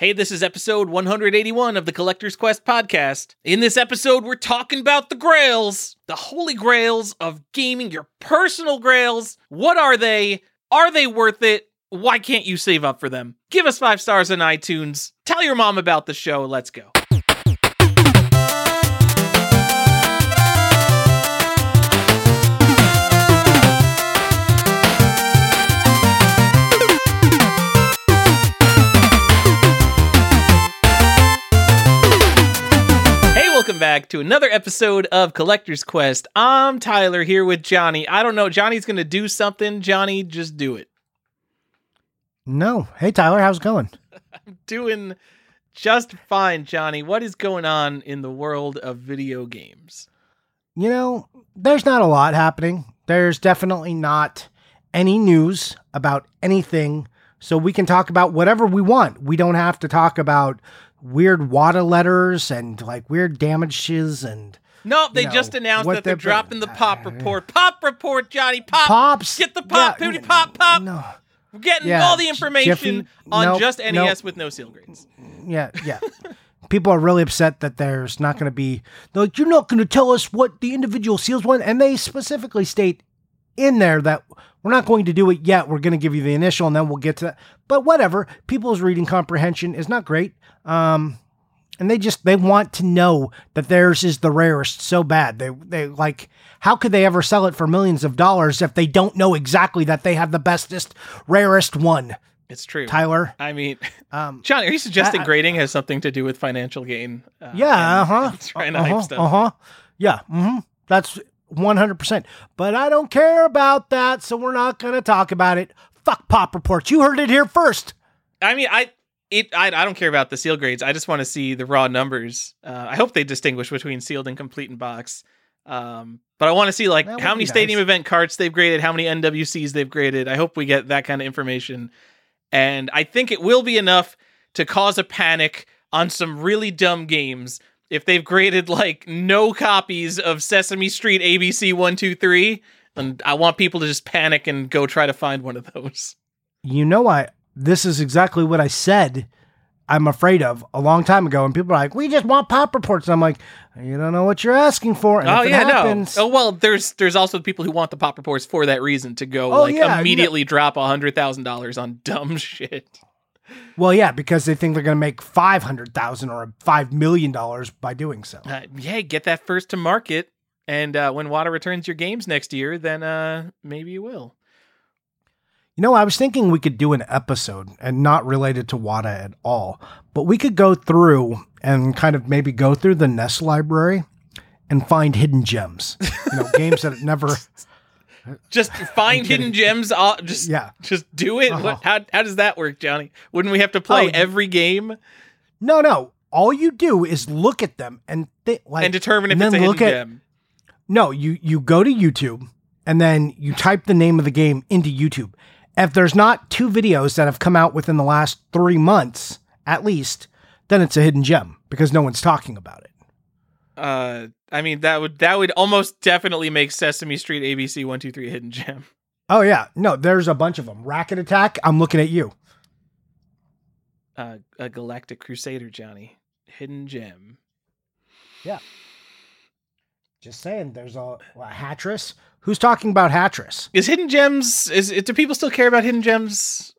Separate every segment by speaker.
Speaker 1: Hey, this is episode 181 of the Collector's Quest podcast. In this episode, we're talking about the grails, the holy grails of gaming, your personal grails. What are they? Are they worth it? Why can't you save up for them? Give us five stars on iTunes. Tell your mom about the show. Let's go. Back to another episode of Collector's Quest. I'm Tyler here with Johnny. I don't know, Johnny's gonna do something. Johnny, just do it.
Speaker 2: No. Hey, Tyler, how's it going?
Speaker 1: I'm Doing just fine, Johnny. What is going on in the world of video games?
Speaker 2: You know, there's not a lot happening. There's definitely not any news about anything, so we can talk about whatever we want. We don't have to talk about weird water letters and like weird damages and
Speaker 1: No, they
Speaker 2: You know,
Speaker 1: just announced that they're
Speaker 2: they're-
Speaker 1: dropping the pop uh, report. Pop report, Johnny. Pop.
Speaker 2: pops.
Speaker 1: Get the pop,
Speaker 2: Yeah,
Speaker 1: pooty pop, pop.
Speaker 2: No.
Speaker 1: We're getting
Speaker 2: Yeah,
Speaker 1: all the information
Speaker 2: Jiffy-
Speaker 1: on
Speaker 2: nope,
Speaker 1: just NES
Speaker 2: nope.
Speaker 1: with no seal grades.
Speaker 2: Yeah, yeah. People are really upset that there's not going to be they're like you're not going to tell us what the individual seals want, and they specifically state in there that we're not going to do it yet. We're going to give you the initial, and then we'll get to that. But whatever. People's reading comprehension is not great, um, and they just they want to know that theirs is the rarest so bad. They they like how could they ever sell it for millions of dollars if they don't know exactly that they have the bestest, rarest one?
Speaker 1: It's true.
Speaker 2: Tyler,
Speaker 1: I mean,
Speaker 2: um,
Speaker 1: Johnny, are you suggesting
Speaker 2: I-
Speaker 1: grading has something to do with financial gain? Uh,
Speaker 2: Yeah, uh huh.
Speaker 1: Trying to
Speaker 2: uh-huh,
Speaker 1: hype stuff.
Speaker 2: Uh huh. Yeah. Mm-hmm. That's one hundred percent. But I don't care about that, so we're not gonna talk about it. Fuck pop reports. You heard it here first.
Speaker 1: I mean, I it I, I don't care about the seal grades. I just want to see the raw numbers. Uh, I hope they distinguish between sealed and complete and box. Um, but I want to see like
Speaker 2: That
Speaker 1: how many stadium
Speaker 2: nice.
Speaker 1: event carts they've graded, how many NWCs they've graded. I hope we get that kind of information. And I think it will be enough to cause a panic on some really dumb games if they've graded like no copies of Sesame Street ABC 123. And I want people to just panic and go try to find one of those.
Speaker 2: You know, I this is exactly what I said. I'm afraid of a long time ago, and people are like, "We just want pop reports." And I'm like, "You don't know what you're asking for." And
Speaker 1: oh
Speaker 2: if it
Speaker 1: yeah,
Speaker 2: happens,
Speaker 1: no. Oh well, there's there's also people who want the pop reports for that reason to go
Speaker 2: Oh,
Speaker 1: like
Speaker 2: yeah,
Speaker 1: immediately drop a hundred thousand dollars on dumb shit.
Speaker 2: well, yeah, because they think they're going to make five hundred thousand or five million dollars by doing so.
Speaker 1: Uh, yeah, get that first to market, and uh, when Wata returns your games next year, then uh, maybe you will.
Speaker 2: You know, I was thinking we could do an episode and not related to WATA at all, but we could go through and kind of maybe go through the NES library and find hidden gems. You know, games that never.
Speaker 1: Just find hidden gems. Uh, just
Speaker 2: Yeah.
Speaker 1: just do it.
Speaker 2: Uh-huh.
Speaker 1: What, how how does that work, Johnny? Wouldn't we have to play
Speaker 2: Oh,
Speaker 1: every game
Speaker 2: No, no. All you do is look at them and think like.
Speaker 1: and determine if
Speaker 2: and
Speaker 1: it's a hidden
Speaker 2: at-
Speaker 1: gem?
Speaker 2: No, you you go to YouTube and then you type the name of the game into YouTube. If there's not two videos that have come out within the last three months, at least, then it's a hidden gem because no one's talking about it.
Speaker 1: Uh, I mean that would that would almost definitely make Sesame Street ABC one two three a hidden gem.
Speaker 2: Oh yeah, no, there's a bunch of them. Racket Attack. I'm looking at you.
Speaker 1: uh, a Galactic Crusader, Johnny. Hidden gem.
Speaker 2: Just saying, there's a, a Hatris. Who's talking about Hatris?
Speaker 1: Is hidden gems? Is do people still care about hidden gems?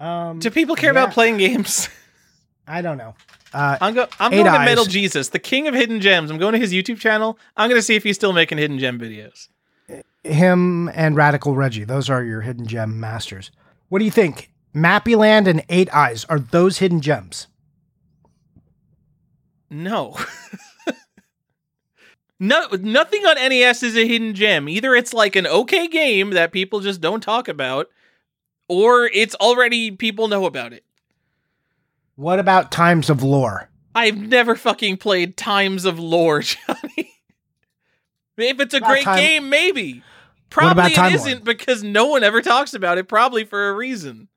Speaker 2: Um,
Speaker 1: Do people care
Speaker 2: yeah,
Speaker 1: about playing games?
Speaker 2: I don't know. Uh,
Speaker 1: I'm go. I'm going to
Speaker 2: Eyes.
Speaker 1: Metal Jesus, the king of hidden gems. I'm going to his YouTube channel. I'm going to see if he's still making hidden gem videos.
Speaker 2: him and Radical Reggie. Those are your hidden gem masters. What do you think? Mappy Land and Eight Eyes are those hidden gems?
Speaker 1: No. no, nothing on NES is a hidden gem. Either it's like an okay game that people just don't talk about, or it's already people know about it.
Speaker 2: What about Times of Lore?
Speaker 1: I've never fucking played Times of Lore, Johnny. if it's a
Speaker 2: About
Speaker 1: great
Speaker 2: Time-
Speaker 1: game, maybe. Probably it
Speaker 2: Lord?
Speaker 1: isn't because no one ever talks about it, probably for a reason.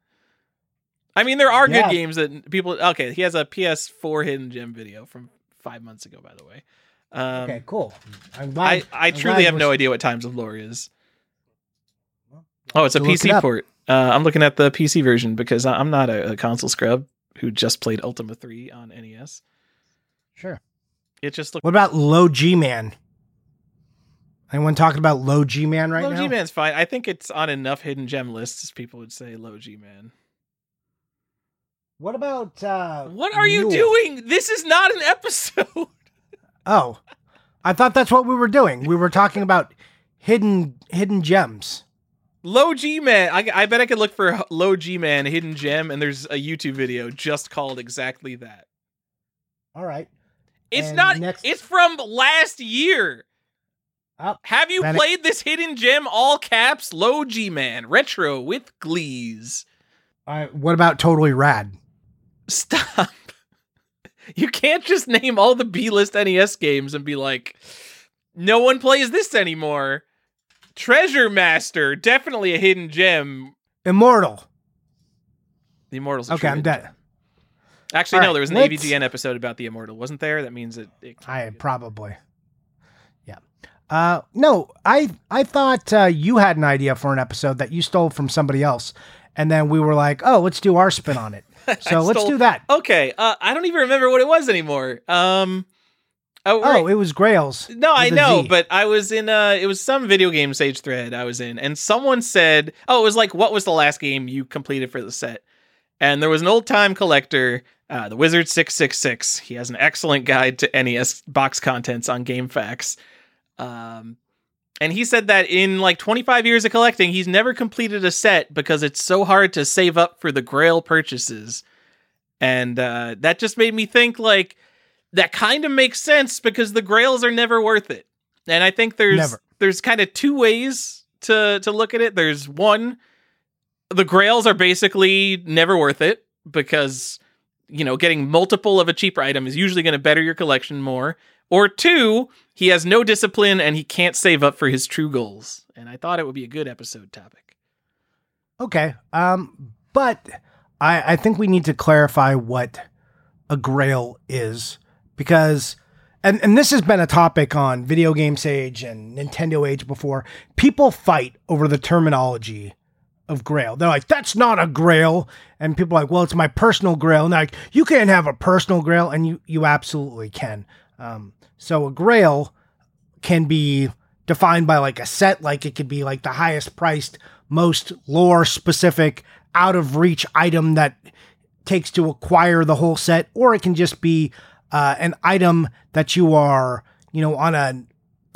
Speaker 1: I mean, there are
Speaker 2: Yeah.
Speaker 1: good games that people. Okay, he has a PS4 hidden gem video from five months ago, by the way. Um,
Speaker 2: okay, cool. I'm
Speaker 1: I,
Speaker 2: glad.
Speaker 1: I
Speaker 2: I'm
Speaker 1: truly
Speaker 2: glad
Speaker 1: have no idea what Times of Lore is. Oh, it's a
Speaker 2: Look it
Speaker 1: PC port. Uh, I'm looking at the PC version because I- I'm not a, a console scrub. who just played Ultima 3 on NES.
Speaker 2: Sure.
Speaker 1: It just looked
Speaker 2: What about Low G Man? Anyone talking about Low G Man right
Speaker 1: Low
Speaker 2: now?
Speaker 1: Low G Man's fine. I think it's on enough hidden gem lists people would say Low G Man.
Speaker 2: What about uh
Speaker 1: What are you doing? This is not an episode.
Speaker 2: Oh. I thought that's what we were doing. We were talking about hidden hidden gems.
Speaker 1: Low G Man. I, I bet I could look for Low G Man hidden gem, and there's a YouTube video just called exactly that.
Speaker 2: All right.
Speaker 1: It's
Speaker 2: And
Speaker 1: not.
Speaker 2: next-
Speaker 1: It's from last year.
Speaker 2: Oh,
Speaker 1: Have you played this hidden gem? All caps. Low G Man retro with glees.
Speaker 2: all right. What about Totally Rad?
Speaker 1: Stop. You can't just name all the B list NES games and be like, no one plays this anymore. Treasure Master, definitely a hidden gem.
Speaker 2: Immortal.
Speaker 1: The Immortals.
Speaker 2: Okay, I'm dead.
Speaker 1: gem. Actually,
Speaker 2: All
Speaker 1: no,
Speaker 2: right,
Speaker 1: there was an
Speaker 2: let's-
Speaker 1: AVGN episode about the Immortal, wasn't there? That means it. it
Speaker 2: I probably. Yeah. Uh no, I I thought uh, you had an idea for an episode that you stole from somebody else. And then we were like, "Oh, let's do our spin on it." So let's
Speaker 1: stole-
Speaker 2: do that.
Speaker 1: Okay, uh, I don't even remember what it was anymore. Um, oh, right.
Speaker 2: Oh, it was Grails.
Speaker 1: No, I know,
Speaker 2: Z.
Speaker 1: but I was in uh it was some video game sage thread I was in, and someone said, Oh, it was like, what was the last game you completed for the set? And there was an old time collector, uh, the Wizard 666. He has an excellent guide to NES box contents on GameFAQs. Um and he said that in like 25 years of collecting, he's never completed a set because it's so hard to save up for the grail purchases. And uh, that just made me think like that kind of makes sense because the grails are never worth it. And I think there's
Speaker 2: Never.
Speaker 1: there's kind of two ways to to look at it. There's one the grails are basically never worth it because you know, getting multiple of a cheaper item is usually going to better your collection more. Or two, he has no discipline and he can't save up for his true goals. And I thought it would be a good episode topic.
Speaker 2: Okay. Um, but I, I think we need to clarify what a grail is because and, and this has been a topic on video game sage and Nintendo age before. People fight over the terminology of grail. They're like, that's not a grail. And people are like, well, it's my personal grail. And they're like, you can't have a personal grail, and you you absolutely can. Um, so a grail can be defined by like a set, like it could be like the highest priced, most lore specific, out of reach item that takes to acquire the whole set, or it can just be uh, an item that you are, you know, on a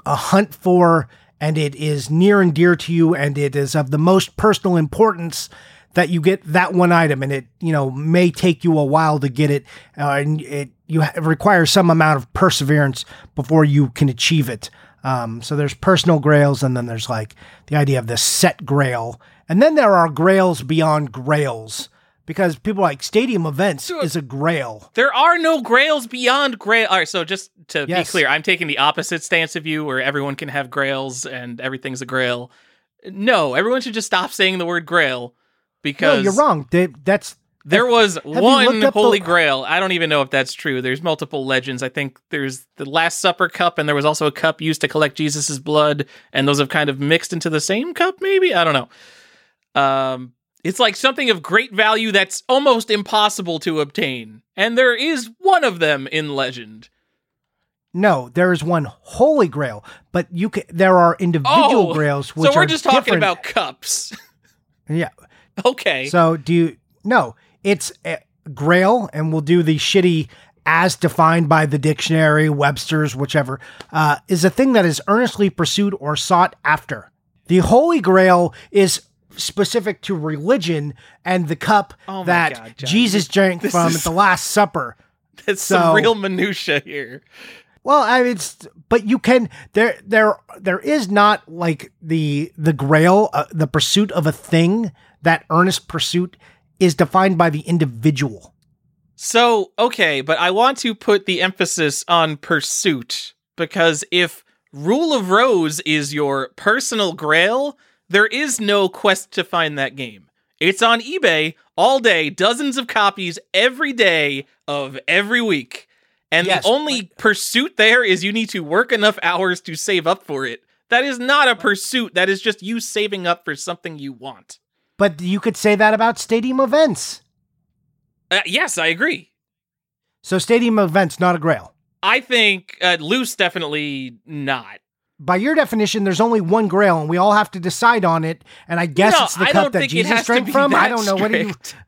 Speaker 2: a hunt for, and it is near and dear to you, and it is of the most personal importance that you get that one item, and it, you know, may take you a while to get it, uh, and it you ha- it requires some amount of perseverance before you can achieve it. Um, so there's personal grails, and then there's like the idea of the set grail, and then there are grails beyond grails. Because people like stadium events
Speaker 1: Dude.
Speaker 2: is a grail.
Speaker 1: There are no grails beyond grail. All right, so just to
Speaker 2: Yes.
Speaker 1: be clear, I'm taking the opposite stance of you where everyone can have grails and everything's a grail. No, everyone should just stop saying the word grail because
Speaker 2: No, you're wrong. They- That's
Speaker 1: There was one
Speaker 2: up the-
Speaker 1: holy grail. I don't even know if that's true. There's multiple legends. I think there's the Last Supper cup, and there was also a cup used to collect Jesus's blood, and those have kind of mixed into the same cup. Maybe I don't know. Um, it's like something of great value that's almost impossible to obtain, and there is one of them in legend.
Speaker 2: No, there is one holy grail, but you can. There are individual
Speaker 1: Oh,
Speaker 2: grails which
Speaker 1: so we're just talking
Speaker 2: different.
Speaker 1: about cups.
Speaker 2: yeah.
Speaker 1: Okay.
Speaker 2: So do you? No, it's a grail, and we'll do the shitty as defined by the dictionary, Webster's, whichever, uh, is a thing that is earnestly pursued or sought after. The holy grail is specific to religion and the cup
Speaker 1: Oh
Speaker 2: that
Speaker 1: God.
Speaker 2: Jesus drank
Speaker 1: This
Speaker 2: from
Speaker 1: is-
Speaker 2: at the Last Supper.
Speaker 1: That's
Speaker 2: so-
Speaker 1: some real minutia here.
Speaker 2: Well, I mean, it's but you can there there there is not like the the grail, uh, the pursuit of a thing. That earnest pursuit is defined by the individual.
Speaker 1: So, okay, but I want to put the emphasis on pursuit because if Rule of Rose is your personal grail, there is no quest to find that game. It's on eBay all day, dozens of copies every day of every week. And
Speaker 2: Yes,
Speaker 1: the only pursuit there is you need to work enough hours to save up for it. That is not a pursuit. That is just you saving up for something you want.
Speaker 2: But you could say that about stadium events.
Speaker 1: Uh, yes, I agree.
Speaker 2: So stadium events not a grail.
Speaker 1: I think uh, loose definitely not.
Speaker 2: By your definition, there's only one grail, and we all have to decide on it. And I guess
Speaker 1: No,
Speaker 2: it's the
Speaker 1: I
Speaker 2: cup that Jesus drank from. I don't know. What do you?
Speaker 1: strict.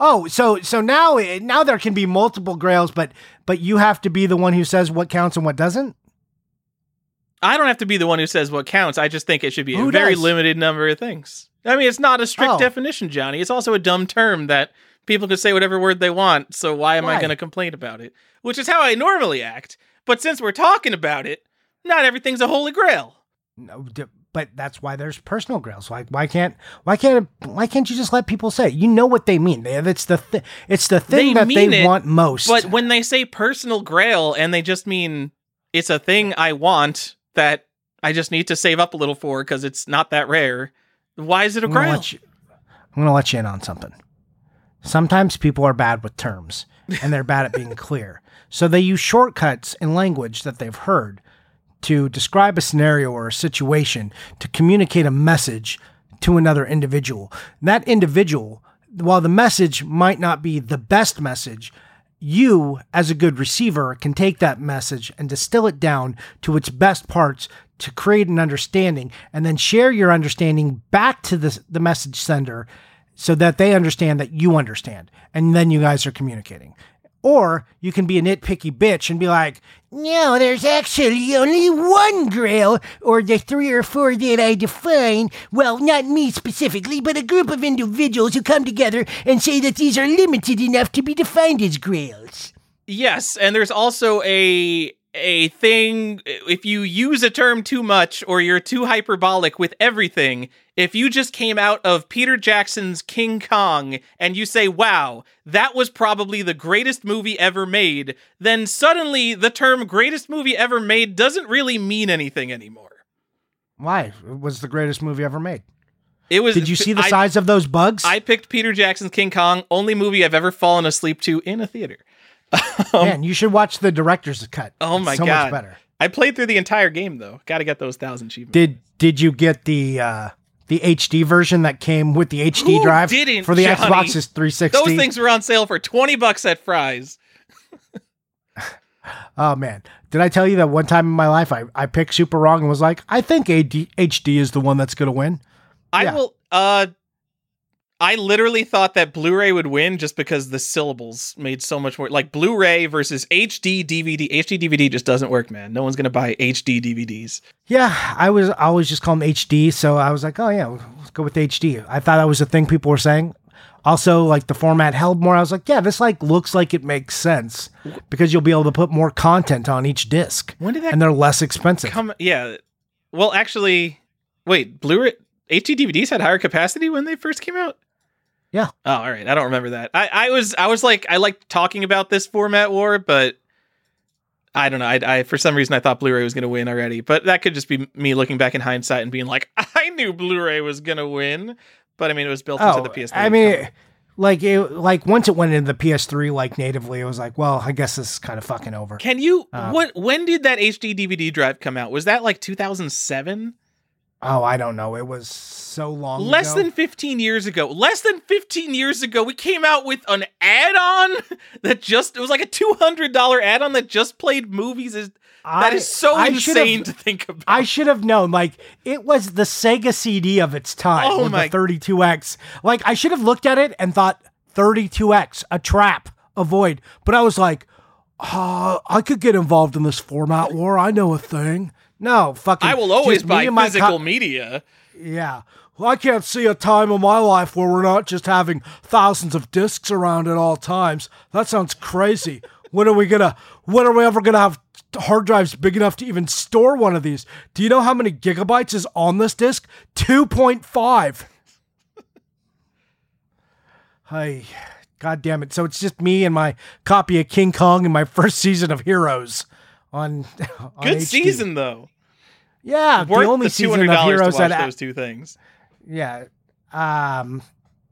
Speaker 2: Oh, so so now now there can be multiple grails, but but you have to be the one who says what counts and what doesn't.
Speaker 1: I don't have to be the one who says what counts. I just think it should be
Speaker 2: Who
Speaker 1: a very
Speaker 2: does?
Speaker 1: limited number of things. I mean, it's not a strict
Speaker 2: Oh.
Speaker 1: definition, Johnny. It's also a dumb term that people can say whatever word they want. So why am I going to complain about it? Which is how I normally act. But since we're talking about it, not everything's a holy grail.
Speaker 2: No, but that's why there's personal grails. Like why can't why can't why can't you just let people say? it? You know what they mean. It's the th- it's the thing
Speaker 1: They
Speaker 2: that they
Speaker 1: it,
Speaker 2: want most.
Speaker 1: But when they say personal grail and they just mean it's a thing I want that I just need to save up a little for because it's not that rare, why is it a grail?
Speaker 2: I'm gonna let you in on something. Sometimes people are bad with terms and they're bad at being clear. So they use shortcuts in language that they've heard to describe a scenario or a situation to communicate a message to another individual. That individual, while the message might not be the best message, you, as a good receiver, can take that message and distill it down to its best parts to create an understanding and then share your understanding back to the, the message sender so that they understand that you understand. And then you guys are communicating. Or you can be a nitpicky bitch and be like, no, there's actually only one grail, or the three or four that I define. Well, not me specifically, but a group of individuals who come together and say that these are limited enough to be defined as grails.
Speaker 1: Yes, and there's also a a thing if you use a term too much or you're too hyperbolic with everything, if you just came out of Peter Jackson's King Kong and you say, "Wow, that was probably the greatest movie ever made," then suddenly the term greatest movie ever made doesn't really mean anything anymore.
Speaker 2: Why? It was the greatest movie ever made.
Speaker 1: It was
Speaker 2: Did you see the
Speaker 1: I,
Speaker 2: size of those bugs?
Speaker 1: I picked Peter Jackson's King Kong, only movie I've ever fallen asleep to in a theater.
Speaker 2: Man, you should watch the director's cut.
Speaker 1: Oh
Speaker 2: It's
Speaker 1: my
Speaker 2: so
Speaker 1: God.
Speaker 2: So much better.
Speaker 1: I played through the entire game though. Got to get those thousand achievements.
Speaker 2: Did Did you get the uh, the HD version that came with the HD
Speaker 1: Who
Speaker 2: drive
Speaker 1: didn't,
Speaker 2: for the
Speaker 1: Johnny?
Speaker 2: Xbox's 360?
Speaker 1: Those things were on sale for 20 bucks at Fry's.
Speaker 2: Oh man, did I tell you that one time in my life I, I picked super wrong and was like, I think AD, HD is the one that's gonna win.
Speaker 1: I
Speaker 2: Yeah.
Speaker 1: will uh I literally thought that Blu-ray would win just because the syllables made so much more like Blu-ray versus HD DVD. HD DVD just doesn't work, man. No one's going to buy HD DVDs.
Speaker 2: Yeah, I was I always just call them HD, so I was like, oh yeah, let's go with HD. I thought that was a thing people were saying. Also, like the format held more. I was like, yeah, this like looks like it makes sense because you'll be able to put more content on each disc,
Speaker 1: When did that
Speaker 2: and they're less expensive.
Speaker 1: come yeah. Well, actually, wait, Blu-ray HD DVDs had higher capacity when they first came out?
Speaker 2: Yeah.
Speaker 1: Oh, all right. I don't remember that. I, I was I was like I liked talking about this format war, but I don't know. I, I for some reason I thought Blu-ray was going to win already, but that could just be me looking back in hindsight and being like, I knew Blu-ray was going to win, but I mean it was built
Speaker 2: Oh,
Speaker 1: into the PS3.
Speaker 2: I mean, like it, like once it went into the PS3 like natively, it was like, well, I guess this is kind of fucking over.
Speaker 1: can you
Speaker 2: uh,
Speaker 1: what? When did that HD DVD drive come out? Was that like 2007?
Speaker 2: Oh, I don't know. It was so long.
Speaker 1: Less
Speaker 2: ago.
Speaker 1: than 15 years ago. Less than 15 years ago, we came out with an add-on that just it was like a $200 add-on that just played movies. Is that is so
Speaker 2: I
Speaker 1: insane to think about.
Speaker 2: I should have known. Like it was the Sega CD of its time
Speaker 1: Oh
Speaker 2: with
Speaker 1: my-
Speaker 2: the 32X. Like I should have looked at it and thought 32X, a trap, avoid. But I was like, uh, I could get involved in this format war. I know a thing. No, fucking.
Speaker 1: I will always
Speaker 2: me
Speaker 1: buy
Speaker 2: my
Speaker 1: physical
Speaker 2: co-
Speaker 1: media.
Speaker 2: Yeah. Well, I can't see a time in my life where we're not just having thousands of discs around at all times. That sounds crazy. when are we gonna? When are we ever gonna have hard drives big enough to even store one of these? Do you know how many gigabytes is on this disc? Two point five. Hey, god damn it! So it's just me and my copy of King Kong and my first season of Heroes on. on
Speaker 1: Good
Speaker 2: HD.
Speaker 1: season though.
Speaker 2: Yeah, the
Speaker 1: Worth
Speaker 2: only
Speaker 1: the
Speaker 2: season
Speaker 1: $200
Speaker 2: of Heroes
Speaker 1: to watch
Speaker 2: that
Speaker 1: those two things.
Speaker 2: yeah. Um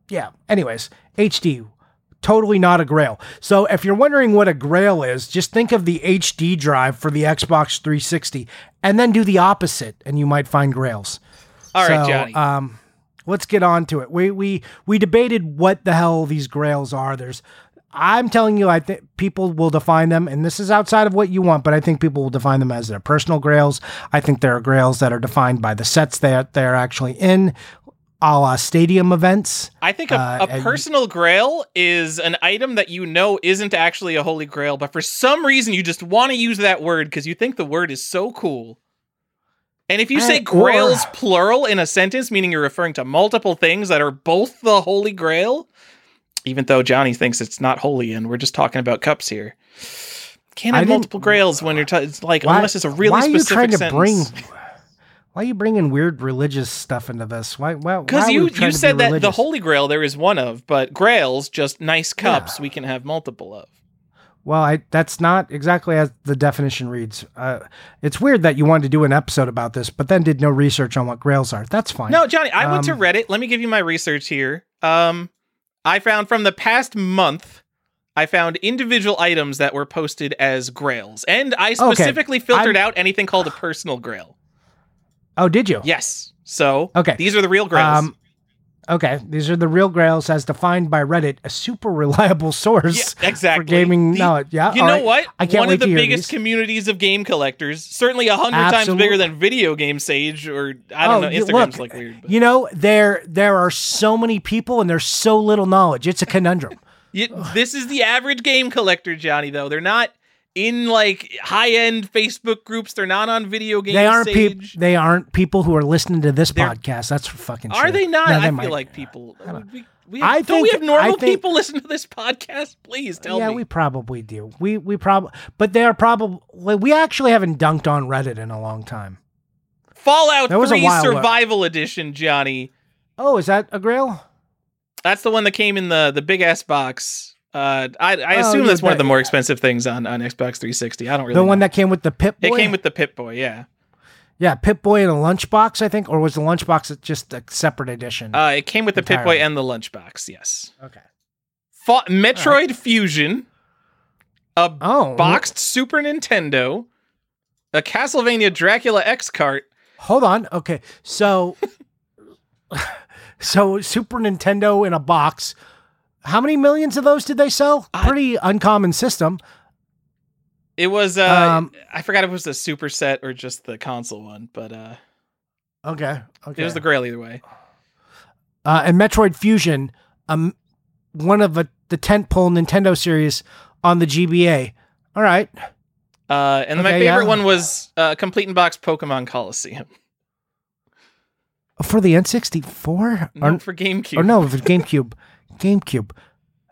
Speaker 2: yeah. Anyways, HD totally not a grail. So if you're wondering what a grail is, just think of the HD drive for the Xbox 360 and then do the opposite and you might find grails.
Speaker 1: All right,
Speaker 2: So,
Speaker 1: Johnny.
Speaker 2: Um let's get on to it. We we we debated what the hell these grails are. There's I'm telling you, I think people will define them, and this is outside of what you want, but I think people will define them as their personal grails. I think there are grails that are defined by the sets that they're actually in, a la stadium events.
Speaker 1: I think a,
Speaker 2: Uh,
Speaker 1: a personal grail is an item that you know isn't actually a holy grail, but for some reason you just want to use that word because you think the word is so cool. And if you say
Speaker 2: Uh, or-
Speaker 1: grails plural in a sentence, meaning you're referring to multiple things that are both the holy grail, even though Johnny thinks it's not holy and we're just talking about cups here. Can't have multiple grails when you're t- it's like
Speaker 2: Why-
Speaker 1: unless it's a really specific.
Speaker 2: why are you trying to
Speaker 1: sentence.
Speaker 2: bring? Why are you bringing weird religious stuff into this? Why? Why?
Speaker 1: Because you you
Speaker 2: be
Speaker 1: said that the holy grail there is one of, but grails just nice cups we can have multiple of.
Speaker 2: Well, I, that's not exactly as the definition reads. Uh, it's weird that you wanted to do an episode about this, but then did no research on what grails are. That's fine.
Speaker 1: No, Johnny, I went to
Speaker 2: Um,
Speaker 1: Reddit. Let me give you my research here. Um, I found from the past month, I found individual items that were posted as grails, and I specifically filtered out anything called a personal grail.
Speaker 2: Oh, did you?
Speaker 1: Yes. So
Speaker 2: Okay.
Speaker 1: these are the real grails.
Speaker 2: Um, okay, these are the real grails as defined by Reddit, a super reliable source
Speaker 1: yeah, exactly.
Speaker 2: for gaming
Speaker 1: The-
Speaker 2: knowledge. Yeah,
Speaker 1: You know
Speaker 2: right.
Speaker 1: what?
Speaker 2: I can't
Speaker 1: One of the biggest communities of game collectors, certainly a hundred times bigger than Video Game Sage, or I don't
Speaker 2: Oh,
Speaker 1: know. Instagram's
Speaker 2: look,
Speaker 1: like weird. But.
Speaker 2: You know, there there are so many people and there's so little knowledge. It's a conundrum.
Speaker 1: This is the average game collector, Johnny. Though they're not in like high end Facebook groups. They're not on Video Game
Speaker 2: they aren't people. They aren't people who are listening to this
Speaker 1: They're-
Speaker 2: podcast. That's for fucking.
Speaker 1: Are
Speaker 2: sure.
Speaker 1: they not?
Speaker 2: No, they
Speaker 1: I
Speaker 2: might.
Speaker 1: feel like people. We, we
Speaker 2: I
Speaker 1: don't we have normal
Speaker 2: think-
Speaker 1: people listen to this podcast? Please tell
Speaker 2: yeah,
Speaker 1: me.
Speaker 2: Yeah, we probably do. We we probably, but they are probably. We actually haven't dunked on Reddit in a long time.
Speaker 1: Fallout
Speaker 2: That was a
Speaker 1: 3
Speaker 2: while ago.
Speaker 1: Survival Edition, Johnny.
Speaker 2: Oh, is that a grail?
Speaker 1: That's the one that came in the the big ass box. Uh, I I
Speaker 2: Oh,
Speaker 1: assume
Speaker 2: yeah,
Speaker 1: that's one of the more expensive things on, on Xbox 360. I don't really.
Speaker 2: the
Speaker 1: know.
Speaker 2: one that came with the Pip Boy.
Speaker 1: it came with the Pip Boy. Yeah.
Speaker 2: yeah, Pip Boy in a lunchbox, I think, or was the lunchbox just a separate edition?
Speaker 1: Uh, it came with the Pip Boy and the lunchbox. Yes.
Speaker 2: okay.
Speaker 1: Metroid Fusion, a
Speaker 2: Oh,
Speaker 1: boxed Super Nintendo, a Castlevania Dracula X cart.
Speaker 2: Hold on. Okay, so so Super Nintendo in a box. How many millions of those did they sell?
Speaker 1: I-
Speaker 2: Pretty uncommon system.
Speaker 1: It was uh
Speaker 2: Um,
Speaker 1: I forgot if it was the super set or just the console one, but uh
Speaker 2: Okay. Okay.
Speaker 1: it was the grail either way.
Speaker 2: uh, and Metroid Fusion, um, one of the, the tentpole Nintendo series on the GBA. All right.
Speaker 1: Uh and my favorite
Speaker 2: yeah.
Speaker 1: one was uh Complete in Box Pokemon Colosseum.
Speaker 2: For the N64?
Speaker 1: No,
Speaker 2: Or,
Speaker 1: for GameCube.
Speaker 2: or no, for GameCube. GameCube.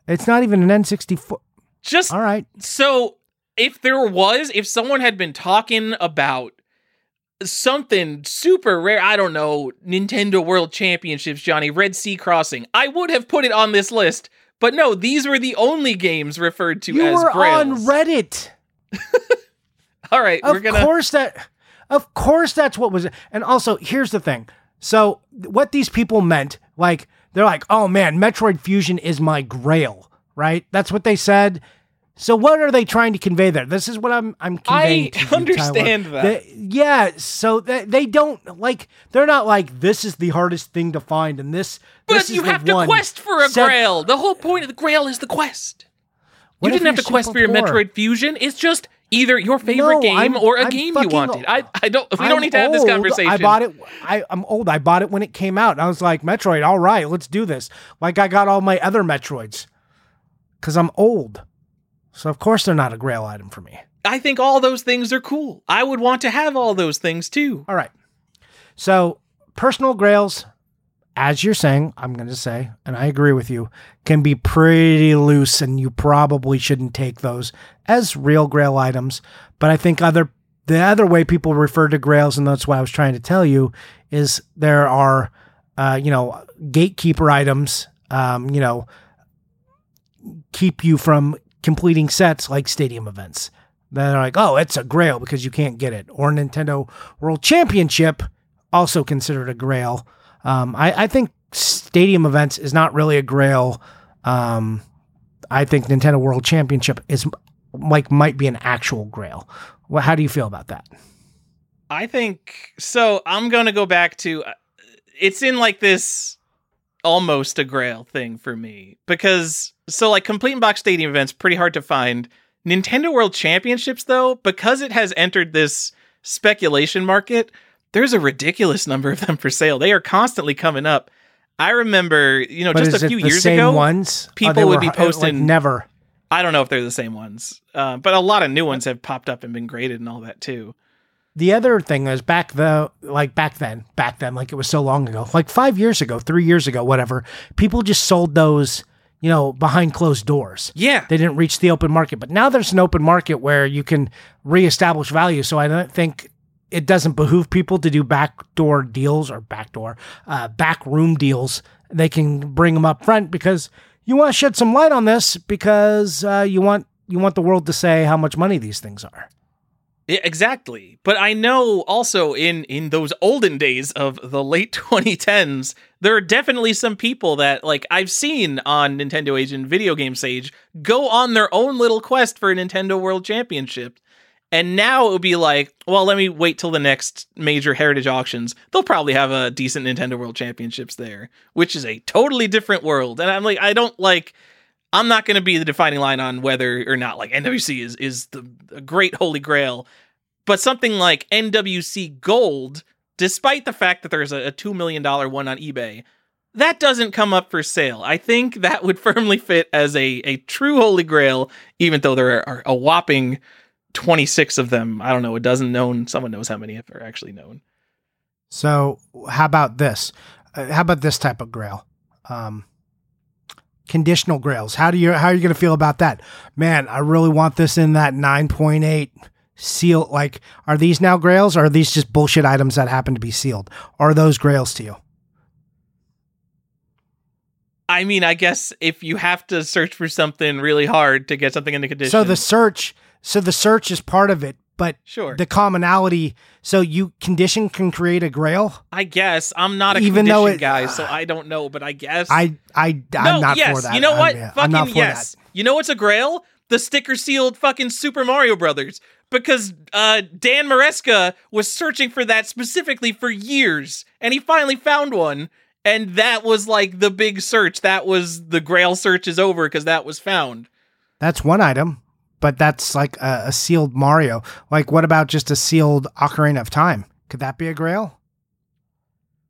Speaker 2: It's not even an N64.
Speaker 1: Just
Speaker 2: All right.
Speaker 1: so if there was if someone had been talking about something super rare, I don't know, Nintendo World Championships, Johnny, Red Sea Crossing, I would have put it on this list. But no, these were the only games referred to
Speaker 2: You
Speaker 1: as
Speaker 2: were on. Reddit.
Speaker 1: All right, we're
Speaker 2: Of
Speaker 1: gonna
Speaker 2: course that of course that's what was and also here's the thing. So what these people meant, like they're like, "Oh man, Metroid Fusion is my grail." Right? That's what they said. So what are they trying to convey there? This is what I'm I'm conveying
Speaker 1: I
Speaker 2: you, Tyler.
Speaker 1: understand that.
Speaker 2: They- yeah, so they, they don't like they're not like this is the hardest thing to find and this
Speaker 1: But
Speaker 2: this is
Speaker 1: you
Speaker 2: the
Speaker 1: have to
Speaker 2: one
Speaker 1: quest for a
Speaker 2: set-
Speaker 1: grail. The whole point of the grail is the quest. You didn't have to quest for your? Metroid Fusion. It's just either your favorite
Speaker 2: No,
Speaker 1: game
Speaker 2: I'm-
Speaker 1: or a
Speaker 2: I'm
Speaker 1: game you wanted. I, I don't. We
Speaker 2: I'm
Speaker 1: don't need to have this conversation.
Speaker 2: I bought it. I, I'm old. I bought it when it came out. I was like, Metroid, all right, let's do this. Like I got all my other Metroids because I'm old. So of course they're not a Grail item for me.
Speaker 1: I think all those things are cool. I would want to have all those things too.
Speaker 2: All right. So personal Grails, as you're saying, I'm going to say, and I agree with you, can be pretty loose, and you probably shouldn't take those as real Grail items. But I think other the other way people refer to Grails, and that's why I was trying to tell you, is there are, uh, you know, gatekeeper items, um, you know, keep you from completing sets like stadium events. They're like, oh, it's a grail because you can't get it. Or Nintendo World Championship, also considered a grail. Um, I, I think stadium events is not really a grail. Um, I think Nintendo World Championship is like might be an actual grail. Well, how do you feel about that?
Speaker 1: I think so. I'm going to go back to uh, it's in like this almost a grail thing for me because so like complete and box stadium events pretty hard to find. Nintendo World Championships though, because it has entered this speculation market, there's a ridiculous number of them for sale. They are constantly coming up. I remember, you know,
Speaker 2: But
Speaker 1: just a few years
Speaker 2: same
Speaker 1: ago,
Speaker 2: ones?
Speaker 1: people
Speaker 2: Oh,
Speaker 1: would
Speaker 2: were
Speaker 1: be
Speaker 2: hi- like,
Speaker 1: posting-
Speaker 2: never.
Speaker 1: I don't know if they're the same ones, uh, but a lot of new ones have popped up and been graded and all that too.
Speaker 2: The other thing is back the like back then, back then, like it was so long ago, like five years ago, three years ago, whatever. People just sold those, you know, behind closed doors.
Speaker 1: Yeah,
Speaker 2: They didn't reach the open market, but now there's an open market where you can reestablish value. So I don't think it doesn't behoove people to do backdoor deals or backdoor, uh, back room deals. They can bring them up front because you want to shed some light on this because uh, you want you want the world to say how much money these things are.
Speaker 1: Yeah, exactly. But I know also in in those olden days of the late 2010s, there are definitely some people that like I've seen on Nintendo Age and Video Game Sage go on their own little quest for a Nintendo World Championship. And now it would be like, well, let me wait till the next major heritage auctions. They'll probably have a decent Nintendo World Championships there, which is a totally different world. And I'm like, I don't like I'm not going to be the defining line on whether or not like NWC is is the great holy grail, but something like NWC Gold, despite the fact that there's a, a two million dollar one on eBay, that doesn't come up for sale. I think that would firmly fit as a a true holy grail, even though there are a whopping twenty six of them. I don't know, a dozen known. Someone knows how many are actually known.
Speaker 2: So how about this? Uh, how about this type of grail? Um, conditional grails. How do you how are you going to feel about that? Man, I really want this in that 9.8 seal like are these now grails or are these just bullshit items that happen to be sealed? Are those grails to you?
Speaker 1: I mean, I guess if you have to search for something really hard to get something in the condition,
Speaker 2: So the search so the search is part of it, but
Speaker 1: sure.
Speaker 2: the commonality so you condition can create a grail?
Speaker 1: I guess I'm not a
Speaker 2: Even
Speaker 1: condition
Speaker 2: though it-
Speaker 1: guy, so I don't know. But I guess
Speaker 2: I I I'm
Speaker 1: no,
Speaker 2: not
Speaker 1: yes.
Speaker 2: for that.
Speaker 1: You know what?
Speaker 2: I'm, I'm
Speaker 1: fucking
Speaker 2: for
Speaker 1: yes.
Speaker 2: that.
Speaker 1: You know what's a grail? The sticker sealed fucking Super Mario Brothers. Because uh, Dan Maresca was searching for that specifically for years, and he finally found one. And that was like the big search. That was the Grail search is over because that was found.
Speaker 2: That's one item, but that's like a, a sealed Mario. Like, what about just a sealed Ocarina of Time? Could that be a Grail?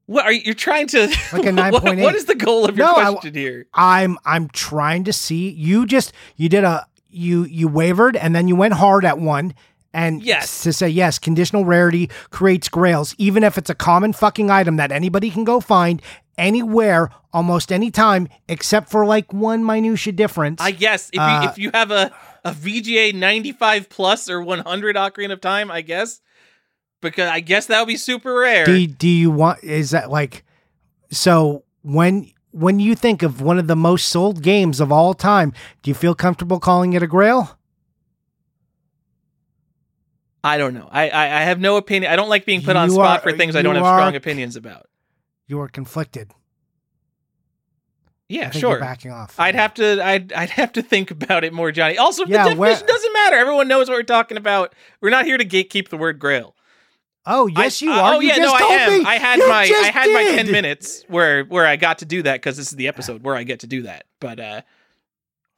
Speaker 1: What are you you're trying to?
Speaker 2: Like a
Speaker 1: what-
Speaker 2: 9.8.
Speaker 1: what is the goal of your
Speaker 2: No, I-
Speaker 1: question here?
Speaker 2: I'm I'm trying to see. You just you did a you you wavered and then you went hard at one. And
Speaker 1: Yes.
Speaker 2: to say yes, conditional rarity creates grails, even if it's a common fucking item that anybody can go find anywhere, almost any time, except for like one minutia difference.
Speaker 1: I guess if
Speaker 2: Uh,
Speaker 1: you if you have a a VGA 95 plus or 100 Ocarina of Time, I guess because I guess that would be super rare.
Speaker 2: do do you want is that like so when when you think of one of the most sold games of all time do you feel comfortable calling it a grail
Speaker 1: I don't know. I, I I have no opinion. I don't like being put on
Speaker 2: You
Speaker 1: spot
Speaker 2: are-
Speaker 1: for things I don't have strong opinions about.
Speaker 2: you are conflicted
Speaker 1: Yeah, sure.
Speaker 2: backing off
Speaker 1: I'd have to I'd I'd have to think about it more, Johnny. Also,
Speaker 2: Yeah,
Speaker 1: the definition
Speaker 2: where-
Speaker 1: doesn't matter. Everyone knows what we're talking about. We're not here to gatekeep the word grail.
Speaker 2: oh yes
Speaker 1: I-
Speaker 2: you are
Speaker 1: Oh
Speaker 2: You
Speaker 1: yeah, no, I am.
Speaker 2: me.
Speaker 1: I had
Speaker 2: You
Speaker 1: my I had my ten minutes where where I got to do that because this is the episode where I get to do that. But uh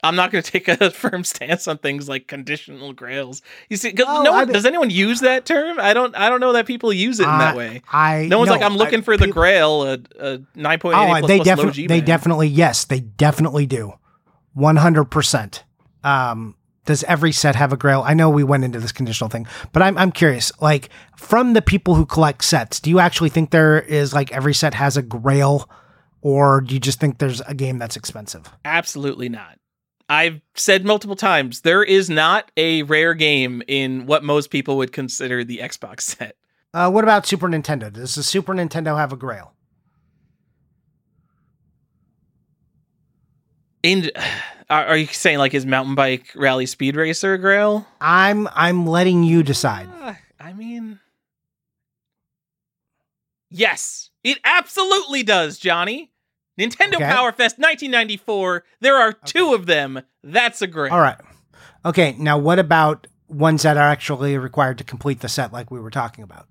Speaker 1: I'm not going to take a firm stance on things like conditional grails. You see,
Speaker 2: Oh,
Speaker 1: no one, does anyone use that term? I don't. I don't know that people use it in that way.
Speaker 2: I
Speaker 1: No one's
Speaker 2: no,
Speaker 1: like, I'm looking
Speaker 2: I-
Speaker 1: for the
Speaker 2: peop-
Speaker 1: Grail, a, a 9.8
Speaker 2: oh
Speaker 1: plus
Speaker 2: they
Speaker 1: plus low
Speaker 2: definitely they definitely yes they definitely do 100% um does every set have a grail? I know we went into this conditional thing, but I'm I'm curious. Like from the people who collect sets, do you actually think there is like every set has a grail, or do you just think there's a game that's expensive?
Speaker 1: Absolutely not. I've said multiple times there is not a rare game in what most people would consider the Xbox set.
Speaker 2: Uh, what about Super Nintendo? Does the Super Nintendo have a grail?
Speaker 1: In are, you saying like his mountain bike rally speed racer a Grail?
Speaker 2: I'm I'm letting you decide.
Speaker 1: Uh, I mean, yes, it absolutely does, Johnny. Nintendo
Speaker 2: Okay.
Speaker 1: Power Fest 1994. There are two of them. That's a great.
Speaker 2: All right. Okay. Now, what about ones that are actually required to complete the set, like we were talking about?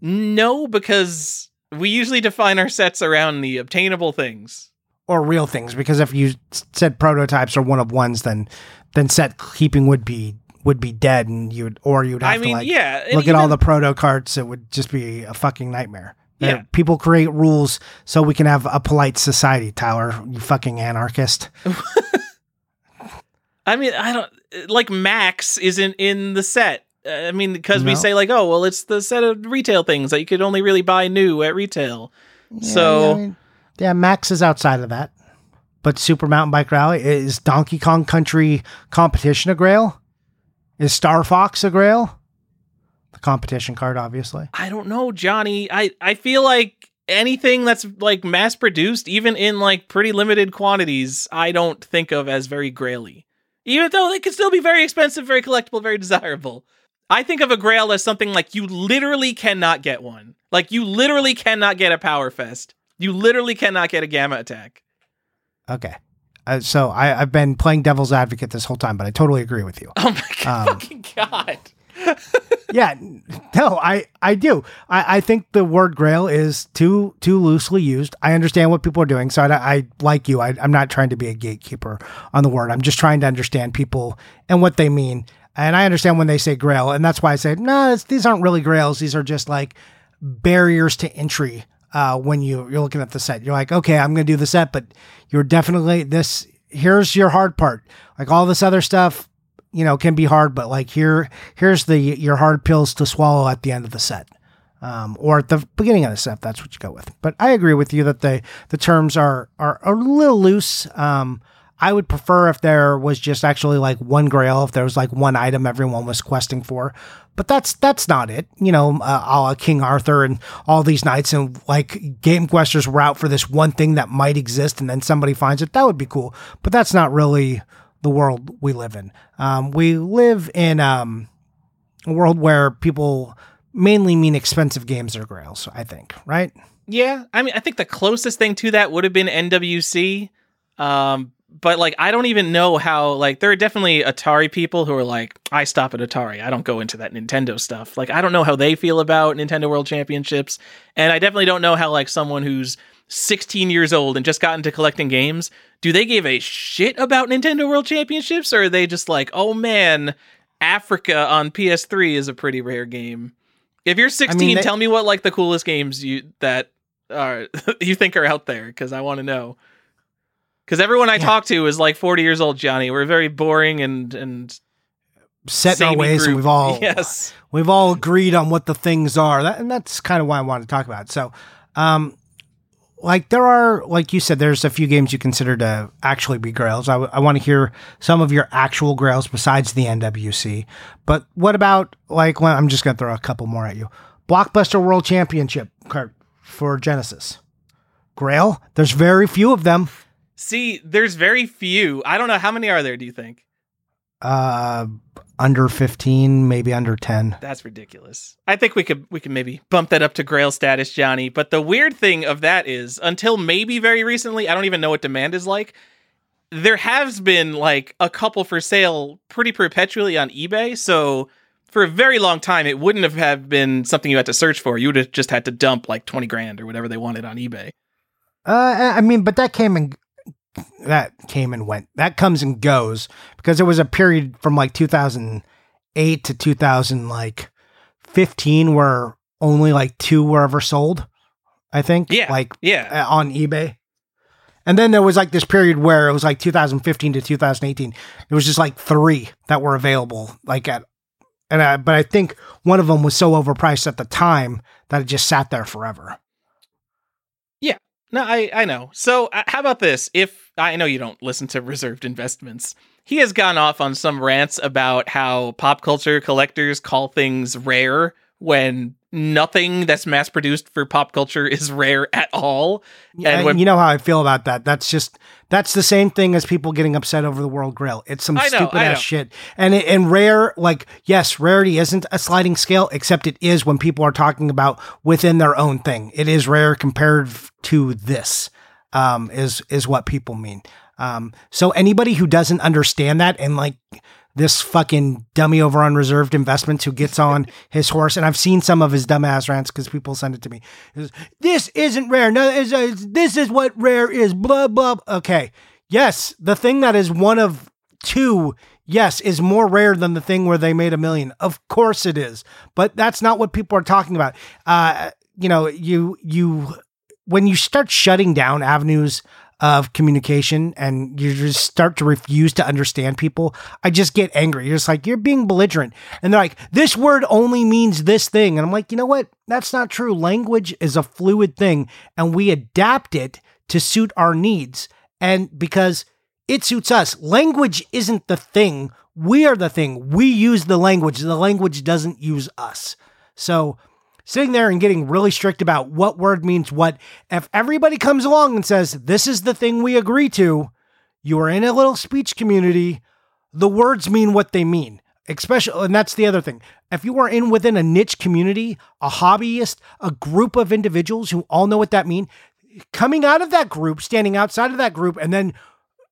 Speaker 1: No, because We usually define our sets around the obtainable things.
Speaker 2: or real things because if you said prototypes or one of ones then then set keeping would be would be dead and you would or you'd have
Speaker 1: I mean,
Speaker 2: to like
Speaker 1: yeah.
Speaker 2: look at all the proto carts it would just be a fucking nightmare There-
Speaker 1: Yeah.
Speaker 2: people create rules so we can have a polite society tyler you fucking anarchist
Speaker 1: I mean, I don't like Max isn't in the set. Uh, I mean, because we say like, oh, well, it's the set of retail things that you could only really buy new at retail.
Speaker 2: Yeah,
Speaker 1: So-
Speaker 2: I mean, yeah max is outside of that but super mountain bike rally is donkey kong country competition a grail is star fox a grail the competition card obviously
Speaker 1: I don't know, Johnny. I I feel like anything that's like mass produced, even in like pretty limited quantities, I don't think of as very graily. Even though they could still be very expensive, very collectible, very desirable. I think of a grail as something like you literally cannot get one. Like you literally cannot get a Power Fest. You literally cannot get a Gamma Attack.
Speaker 2: Okay. Uh, so I, I've been playing devil's advocate this whole time, but I totally agree with you.
Speaker 1: Oh my
Speaker 2: Um,
Speaker 1: fucking god.
Speaker 2: yeah, no, I, I do. I, I think the word grail is too too loosely used. I understand what people are doing, so I, I like you. I, I'm not trying to be a gatekeeper on the word. I'm just trying to understand people and what they mean. And I understand when they say grail, and that's why I say no. these aren't really grails. These are just like barriers to entry. Uh, when you you're looking at the set, you're like, okay, I'm gonna do the set, but you're definitely this. Here's your hard part. Like all this other stuff, you know, can be hard, but like here, here's the your hard pills to swallow at the end of the set, um, or at the beginning of the set. That's what you go with. But I agree with you that the the terms are are a little loose. Um, I would prefer if there was just actually like one grail, if there was like one item everyone was questing for. But that's that's not it. You know, uh, a la King Arthur and all these knights, and like game questers were out for this one thing that might exist, and then somebody finds it. That would be cool. But that's not really the world we live in. Um, we live in um, a world where people mainly mean expensive games or grails. I think, right?
Speaker 1: Yeah, I mean, I think the closest thing to that would have been NWC. Um, but like, I don't even know how. Like, there are definitely Atari people who are like, I stop at Atari. I don't go into that Nintendo stuff. Like, I don't know how they feel about Nintendo World Championships, and I definitely don't know how like someone who's 16 years old and just got into collecting games, do they give a shit about Nintendo World Championships, or are they just like, oh man, Africa on PS3 is a pretty rare game. If you're 16,
Speaker 2: they-
Speaker 1: tell me what like the coolest games you that are you think are out there because I want to know. Because everyone I
Speaker 2: Yeah.
Speaker 1: talk to is like 40 years old, Johnny. We're very boring and and
Speaker 2: Set in our ways, and we've all
Speaker 1: yes.
Speaker 2: we've all agreed on what the things are, that, and that's kind of why I wanted to talk about. It. So, um, like there are, like you said, there's a few games you consider to actually be grails. I, I want to hear some of your actual grails besides the NWC. But what about like? Well, I'm just gonna throw a couple more at you. Blockbuster World Championship card for Genesis. Grail. There's very few of them.
Speaker 1: See, there's very few. I don't know how many are there. Do you think?
Speaker 2: Uh, under 15, maybe under 10.
Speaker 1: That's ridiculous. I think we could we could maybe bump that up to Grail status, Johnny. But the weird thing of that is, until maybe very recently, I don't even know what demand is like. There has been like a couple for sale pretty perpetually on eBay. So for a very long time, it wouldn't have have been something you had to search for. You would have just had to dump like twenty grand or whatever they wanted on eBay.
Speaker 2: Uh, I mean, but that came and that came and went. That comes and goes because there was a period from like 2008 to 2000 like 15 where only like two were ever sold. I think.
Speaker 1: Yeah.
Speaker 2: Like
Speaker 1: Yeah,
Speaker 2: on eBay. And then there was like this period where it was like 2015 to 2018. It was just like three that were available, like at, and I, but I think one of them was so overpriced at the time that it just sat there forever.
Speaker 1: No, I I know. So uh, how about this? If I know you don't listen to Reserved Investments, he has gone off on some rants about how pop culture collectors call things rare when nothing that's mass produced for pop culture is rare at all.
Speaker 2: And
Speaker 1: And when-
Speaker 2: you know how I feel about that. That's just that's the same thing as people getting upset over the World Grill. It's some
Speaker 1: know,
Speaker 2: stupid ass shit. And it, and rare, like yes, rarity isn't a sliding scale, except it is when people are talking about within their own thing. It is rare compared to this. Um, is is what people mean. Um, so anybody who doesn't understand that and like this fucking dummy over on reserved investments who gets on his horse, and I've seen some of his dumbass rants because people send it to me. This isn't rare. No, it's, it's, this is what rare is. Blah blah. Okay, yes, the thing that is one of two, yes, is more rare than the thing where they made a million. Of course it is, but that's not what people are talking about. Uh, you know, you you when you start shutting down avenues of communication and you just start to refuse to understand people, I just get angry. You're just like, you're being belligerent. And they're like, this word only means this thing. And I'm like, you know what? That's not true. Language is a fluid thing and we adapt it to suit our needs. And because it suits us, language isn't the thing. We are the thing. We use the language. The language doesn't use us. So, sitting there and getting really strict about what word means what. If everybody comes along and says, this is the thing we agree to, you are in a little speech community, the words mean what they mean. Especially, and that's the other thing. If you are in within a niche community, a hobbyist, a group of individuals who all know what that means, coming out of that group, standing outside of that group, and then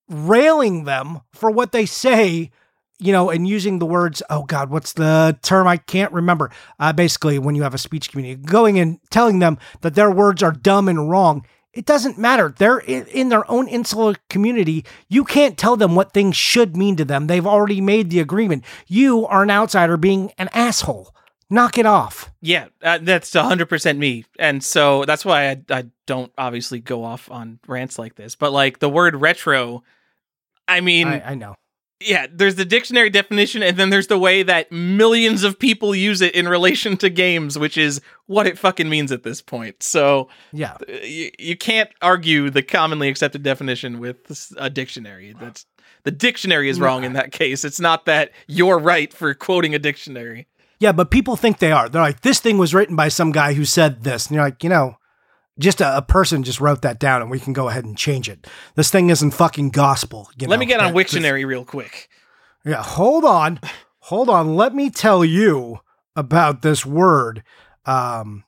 Speaker 2: railing them for what they say you know, and using the words, oh God, what's the term? I can't remember. Uh, basically, when you have a speech community, going and telling them that their words are dumb and wrong, it doesn't matter. They're in, in their own insular community. You can't tell them what things should mean to them. They've already made the agreement. You are an outsider being an asshole. Knock it off.
Speaker 1: Yeah, uh, that's 100% me. And so that's why I, I don't obviously go off on rants like this. But like the word retro, I mean,
Speaker 2: I, I know
Speaker 1: yeah, there's the dictionary definition, and then there's the way that millions of people use it in relation to games, which is what it fucking means at this point. So,
Speaker 2: yeah, uh,
Speaker 1: you, you can't argue the commonly accepted definition with a dictionary. That's the dictionary is wrong in that case. It's not that you're right for quoting a dictionary.
Speaker 2: Yeah, but people think they are. They're like, this thing was written by some guy who said this. And you're like, you know, just a, a, person just wrote that down and we can go ahead and change it. This thing isn't fucking gospel.
Speaker 1: Let know? me get on Wiktionary real quick.
Speaker 2: Yeah, hold on. Hold on. Let me tell you about this word. Um,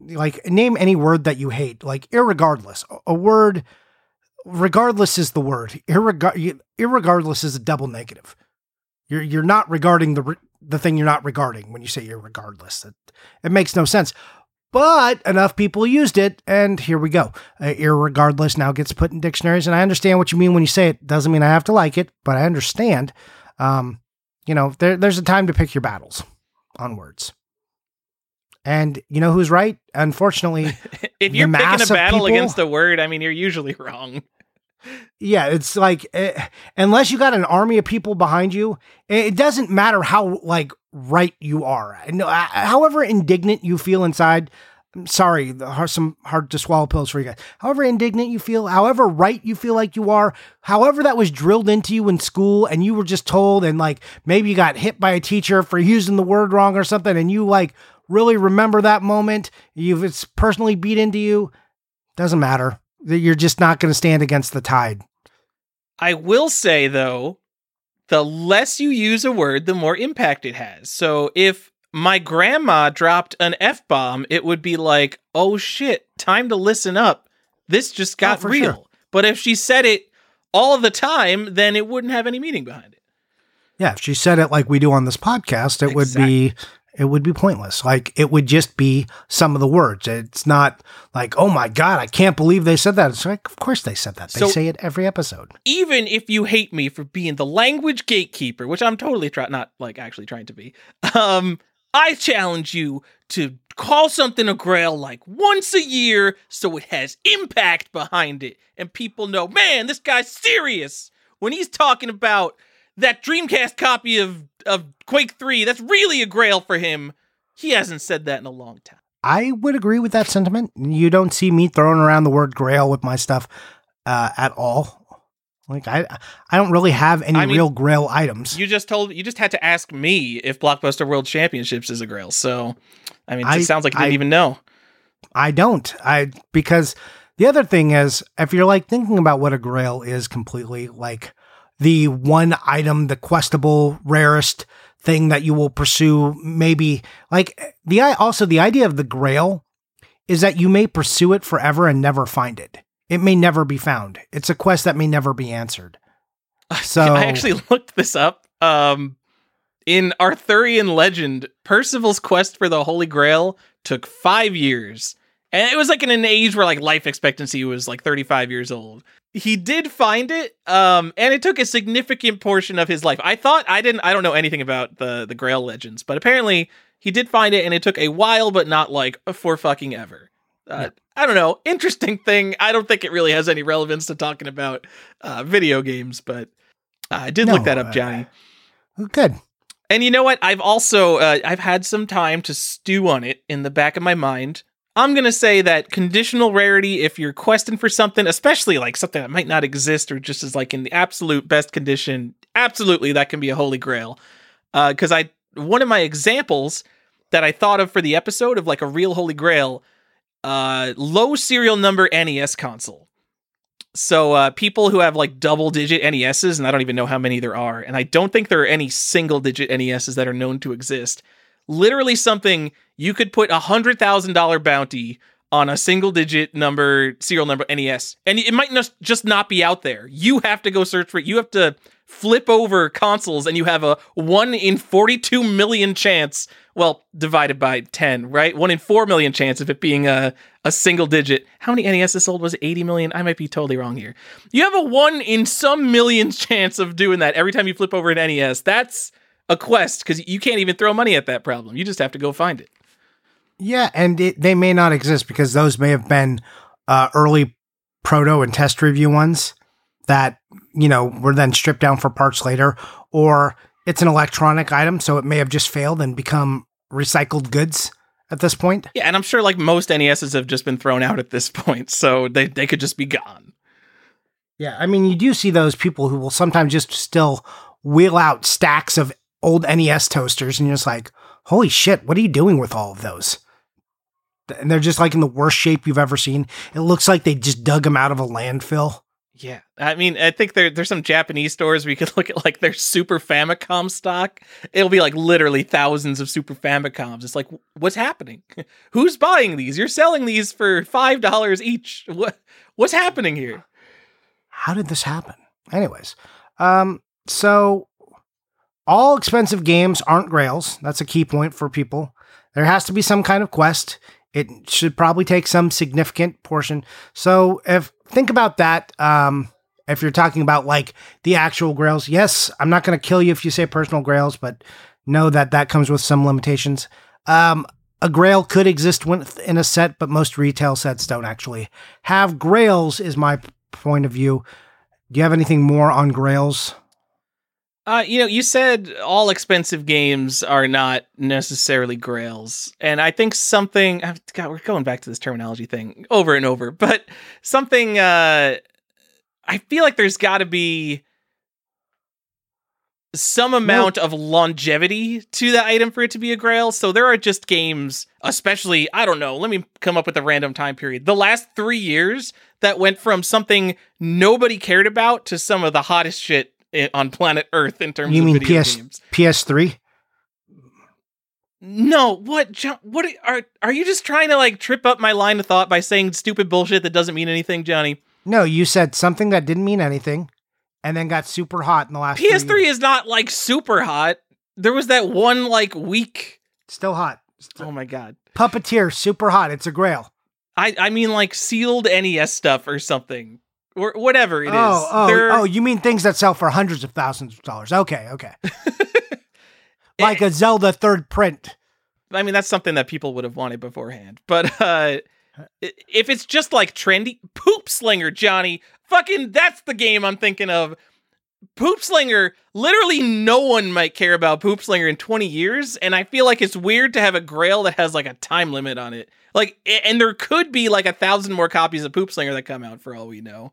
Speaker 2: like name any word that you hate, like irregardless. A word, regardless is the word. Irregard, irregardless is a double negative. You're you're not regarding the the thing you're not regarding when you say irregardless. It, it makes no sense but enough people used it, and here we go. Uh, irregardless now gets put in dictionaries, and I understand what you mean when you say it. Doesn't mean I have to like it, but I understand. Um, you know, there, there's a time to pick your battles on words. And you know who's right? Unfortunately,
Speaker 1: if you're picking a battle people, against a word, I mean, you're usually wrong.
Speaker 2: Yeah, it's like uh, unless you got an army of people behind you, it doesn't matter how like right you are. No, uh, however indignant you feel inside. I'm sorry, some hard to swallow pills for you guys. However indignant you feel, however right you feel like you are, however that was drilled into you in school and you were just told, and like maybe you got hit by a teacher for using the word wrong or something, and you like really remember that moment, you've it's personally beat into you, doesn't matter. You're just not going to stand against the tide.
Speaker 1: I will say though, the less you use a word, the more impact it has. So if my grandma dropped an F bomb, it would be like, oh shit, time to listen up. This just oh, got oh, real. Sure. But if she said it all the time, then it wouldn't have any meaning behind it.
Speaker 2: Yeah, if she said it like we do on this podcast, it exactly. would be it would be pointless. Like it would just be some of the words. It's not like, oh my God, I can't believe they said that. It's like, of course they said that. They so, say it every episode.
Speaker 1: Even if you hate me for being the language gatekeeper, which I'm totally trying, not like actually trying to be, um, I challenge you to call something a grail like once a year so it has impact behind it and people know, man, this guy's serious when he's talking about that Dreamcast copy of of Quake 3, that's really a grail for him. He hasn't said that in a long time.
Speaker 2: I would agree with that sentiment. You don't see me throwing around the word grail with my stuff uh, at all. Like I, I don't really have any I mean, real Grail items.
Speaker 1: You just told, you just had to ask me if Blockbuster World Championships is a Grail. So, I mean, it I, sounds like you didn't even know.
Speaker 2: I don't. I because the other thing is, if you're like thinking about what a Grail is completely, like the one item, the questable, rarest thing that you will pursue. Maybe like the also the idea of the Grail is that you may pursue it forever and never find it. It may never be found. It's a quest that may never be answered.
Speaker 1: So I actually looked this up. Um, in Arthurian legend, Percival's quest for the Holy Grail took five years. And it was like in an age where like life expectancy was like 35 years old. He did find it, um, and it took a significant portion of his life. I thought I didn't I don't know anything about the the Grail legends, but apparently he did find it and it took a while, but not like for fucking ever. Uh, I don't know. Interesting thing. I don't think it really has any relevance to talking about uh, video games, but uh, I did
Speaker 2: No,
Speaker 1: look that up,
Speaker 2: uh,
Speaker 1: Johnny.
Speaker 2: Good.
Speaker 1: And you know what? I've also uh, I've had some time to stew on it in the back of my mind. I'm gonna say that conditional rarity, if you're questing for something, especially like something that might not exist or just is like in the absolute best condition, absolutely that can be a holy grail. Because I one of my examples that I thought of for the episode of like a real holy grail, uh, low serial number NES console. So uh, people who have like double digit NESs, and I don't even know how many there are, and I don't think there are any single digit NESs that are known to exist. Literally something you could put a hundred thousand dollar bounty on a single digit number serial number NES, and it might not, just not be out there. You have to go search for it. You have to flip over consoles, and you have a one in forty two million chance. Well, divided by ten, right? One in four million chance of it being a a single digit. How many NESs sold? Was it 80 million? I might be totally wrong here. You have a one in some millions chance of doing that every time you flip over an NES. That's a quest because you can't even throw money at that problem. You just have to go find it.
Speaker 2: Yeah, and it, they may not exist because those may have been uh, early proto and test review ones that you know were then stripped down for parts later, or it's an electronic item, so it may have just failed and become recycled goods at this point.
Speaker 1: Yeah, and I'm sure like most NESs have just been thrown out at this point, so they, they could just be gone.
Speaker 2: Yeah, I mean, you do see those people who will sometimes just still wheel out stacks of old NES toasters, and you're just like, holy shit, what are you doing with all of those? And they're just like in the worst shape you've ever seen. It looks like they just dug them out of a landfill.
Speaker 1: Yeah, I mean, I think there there's some Japanese stores where you could look at like their Super Famicom stock. It'll be like literally thousands of Super Famicoms. It's like, what's happening? Who's buying these? You're selling these for five dollars each. What what's happening here?
Speaker 2: How did this happen? Anyways, um, so all expensive games aren't grails. That's a key point for people. There has to be some kind of quest. It should probably take some significant portion. So if think about that, um, if you're talking about like the actual grails, yes, I'm not going to kill you if you say personal grails, but know that that comes with some limitations. Um, a grail could exist in a set, but most retail sets don't actually have grails. Is my point of view. Do you have anything more on grails?
Speaker 1: Uh, you know, you said all expensive games are not necessarily grails, and I think something. God, we're going back to this terminology thing over and over, but something. Uh, I feel like there's got to be some amount of longevity to the item for it to be a grail. So there are just games, especially I don't know. Let me come up with a random time period. The last three years that went from something nobody cared about to some of the hottest shit on planet Earth in terms
Speaker 2: you
Speaker 1: of
Speaker 2: mean
Speaker 1: video
Speaker 2: PS
Speaker 1: games.
Speaker 2: PS3?
Speaker 1: No, what? John, what are are you just trying to like trip up my line of thought by saying stupid bullshit that doesn't mean anything, Johnny?
Speaker 2: No, you said something that didn't mean anything, and then got super hot in the last.
Speaker 1: PS3
Speaker 2: years.
Speaker 1: is not like super hot. There was that one like week.
Speaker 2: still hot.
Speaker 1: Oh my god.
Speaker 2: Puppeteer, super hot. It's a grail.
Speaker 1: I I mean like sealed NES stuff or something or whatever it is.
Speaker 2: oh, oh,
Speaker 1: They're-
Speaker 2: oh! You mean things that sell for hundreds of thousands of dollars? Okay, okay. like a Zelda third print.
Speaker 1: I mean, that's something that people would have wanted beforehand. But uh, if it's just like trendy, Poop Slinger, Johnny, fucking, that's the game I'm thinking of. Poop Slinger, literally no one might care about Poop Slinger in 20 years. And I feel like it's weird to have a grail that has like a time limit on it. Like, and there could be like a thousand more copies of Poop Slinger that come out for all we know.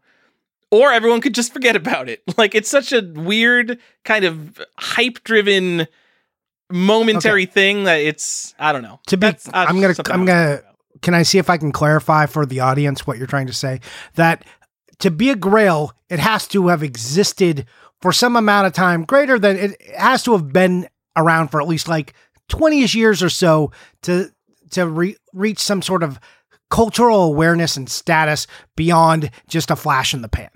Speaker 1: Or everyone could just forget about it. Like, it's such a weird, kind of hype driven momentary thing that it's I don't know.
Speaker 2: To be-
Speaker 1: That's,
Speaker 2: I'm gonna- I'm gonna- Can I see if I can clarify for the audience what you're trying to say? That to be a grail, it has to have existed for some amount of time greater than it has to have been around for at least like 20ish years or so to to re- reach some sort of cultural awareness and status beyond just a flash in the pan.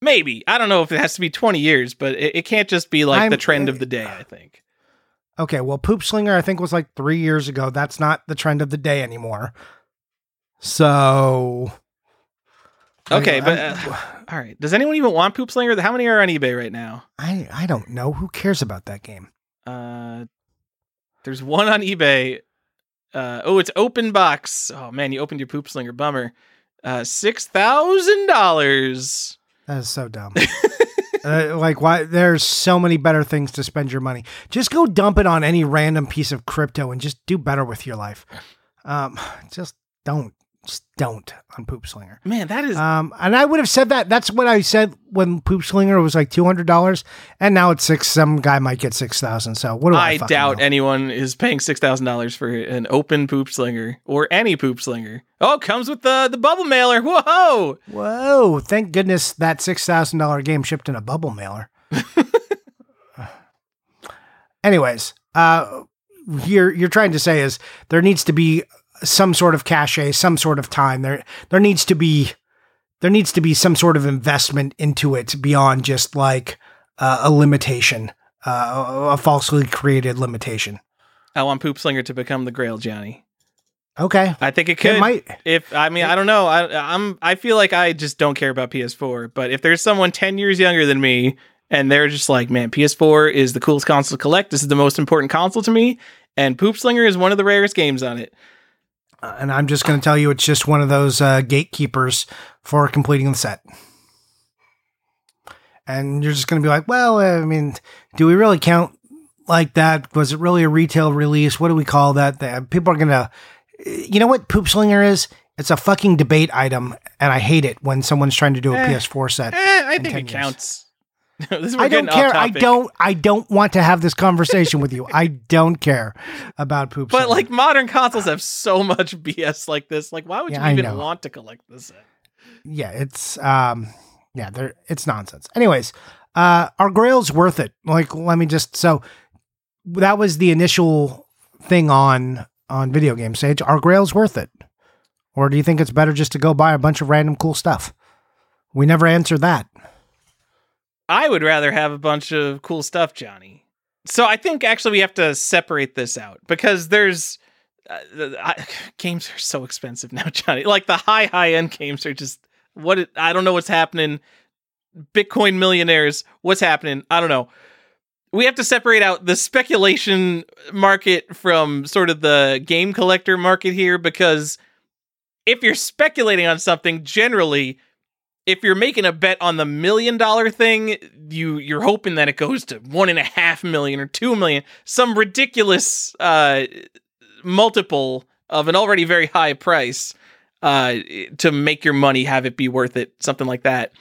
Speaker 1: Maybe. I don't know if it has to be 20 years, but it, it can't just be like
Speaker 2: I'm-
Speaker 1: the trend of the day, I think.
Speaker 2: Okay, well, Poop Slinger, I think, was like three years ago. That's not the trend of the day anymore. So.
Speaker 1: Okay,
Speaker 2: I-
Speaker 1: but uh, all right. Does anyone even want Poop Slinger? How many are on eBay right now?
Speaker 2: I, I don't know. Who cares about that game?
Speaker 1: Uh, there's one on eBay. Uh, oh, it's open box. Oh man, you opened your Poop Slinger. Bummer. Uh, six thousand dollars.
Speaker 2: That is so dumb. uh, like, why? There's so many better things to spend your money. Just go dump it on any random piece of crypto and just do better with your life. Um, just don't. Just don't on Poop Slinger.
Speaker 1: Man, that is
Speaker 2: Um, and I would have said that. That's what I said when Poop Slinger was like two hundred dollars, and now it's six. Some guy might get six thousand. So what do I?
Speaker 1: I doubt
Speaker 2: know?
Speaker 1: anyone is paying six thousand dollars for an open poop slinger or any poop slinger. Oh, it comes with the the bubble mailer. Whoa!
Speaker 2: Whoa! Thank goodness that six thousand dollar game shipped in a bubble mailer. Anyways, uh, you're you're trying to say is there needs to be some sort of cachet, some sort of time. There there needs to be there needs to be some sort of investment into it beyond just like uh, a limitation, uh, a falsely created limitation.
Speaker 1: I want poop slinger to become the Grail, Johnny.
Speaker 2: Okay,
Speaker 1: I think it could.
Speaker 2: it might.
Speaker 1: if I mean, I don't know. I, I'm. I feel like I just don't care about PS4. But if there's someone ten years younger than me and they're just like, man, PS4 is the coolest console to collect. This is the most important console to me, and Poop Slinger is one of the rarest games on it.
Speaker 2: And I'm just going to tell you, it's just one of those uh, gatekeepers for completing the set. And you're just going to be like, well, I mean, do we really count like that? Was it really a retail release? What do we call that? The- People are going to, you know what Poop Slinger is? It's a fucking debate item, and I hate it when someone's trying to do a
Speaker 1: Eh.
Speaker 2: PS4 set.
Speaker 1: Eh, I
Speaker 2: in
Speaker 1: think it
Speaker 2: years.
Speaker 1: counts. this
Speaker 2: I don't care. I don't. I don't want to have this conversation with you. I don't care about poop.
Speaker 1: But like modern consoles have so much BS like this. Like, why would
Speaker 2: Yeah,
Speaker 1: you even want to collect this? set?
Speaker 2: yeah, it's um yeah, there it's nonsense. Anyways, uh our grail's worth it. Like let me just so that was the initial thing on on video game stage. Our grail's worth it. Or do you think it's better just to go buy a bunch of random cool stuff? We never answered that.
Speaker 1: I would rather have a bunch of cool stuff, Johnny. So I think actually we have to separate this out because there's uh, I, games are so expensive now, Johnny. Like the high high end games are just what it, I don't know what's happening. Bitcoin millionaires, what's happening? I don't know. We have to separate out the speculation market from sort of the game collector market here because if you're speculating on something, generally if you're making a bet on the million dollar thing, you you're hoping that it goes to one and a half million or two million, some ridiculous uh, multiple of an already very high price uh, to make your money have it be worth it, something like that.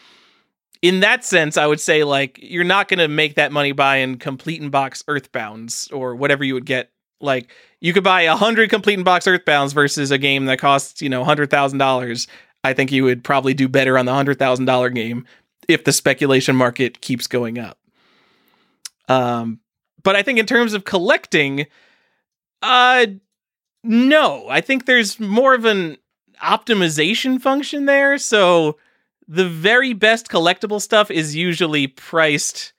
Speaker 1: In that sense, I would say like you're not going to make that money buying complete in box Earthbounds or whatever you would get. Like you could buy a hundred complete in box Earthbounds versus a game that costs you know hundred thousand dollars. I think you would probably do better on the hundred thousand dollar game if the speculation market keeps going up. Um, but I think in terms of collecting, uh, no, I think there's more of an optimization function there. So the very best collectible stuff is usually priced.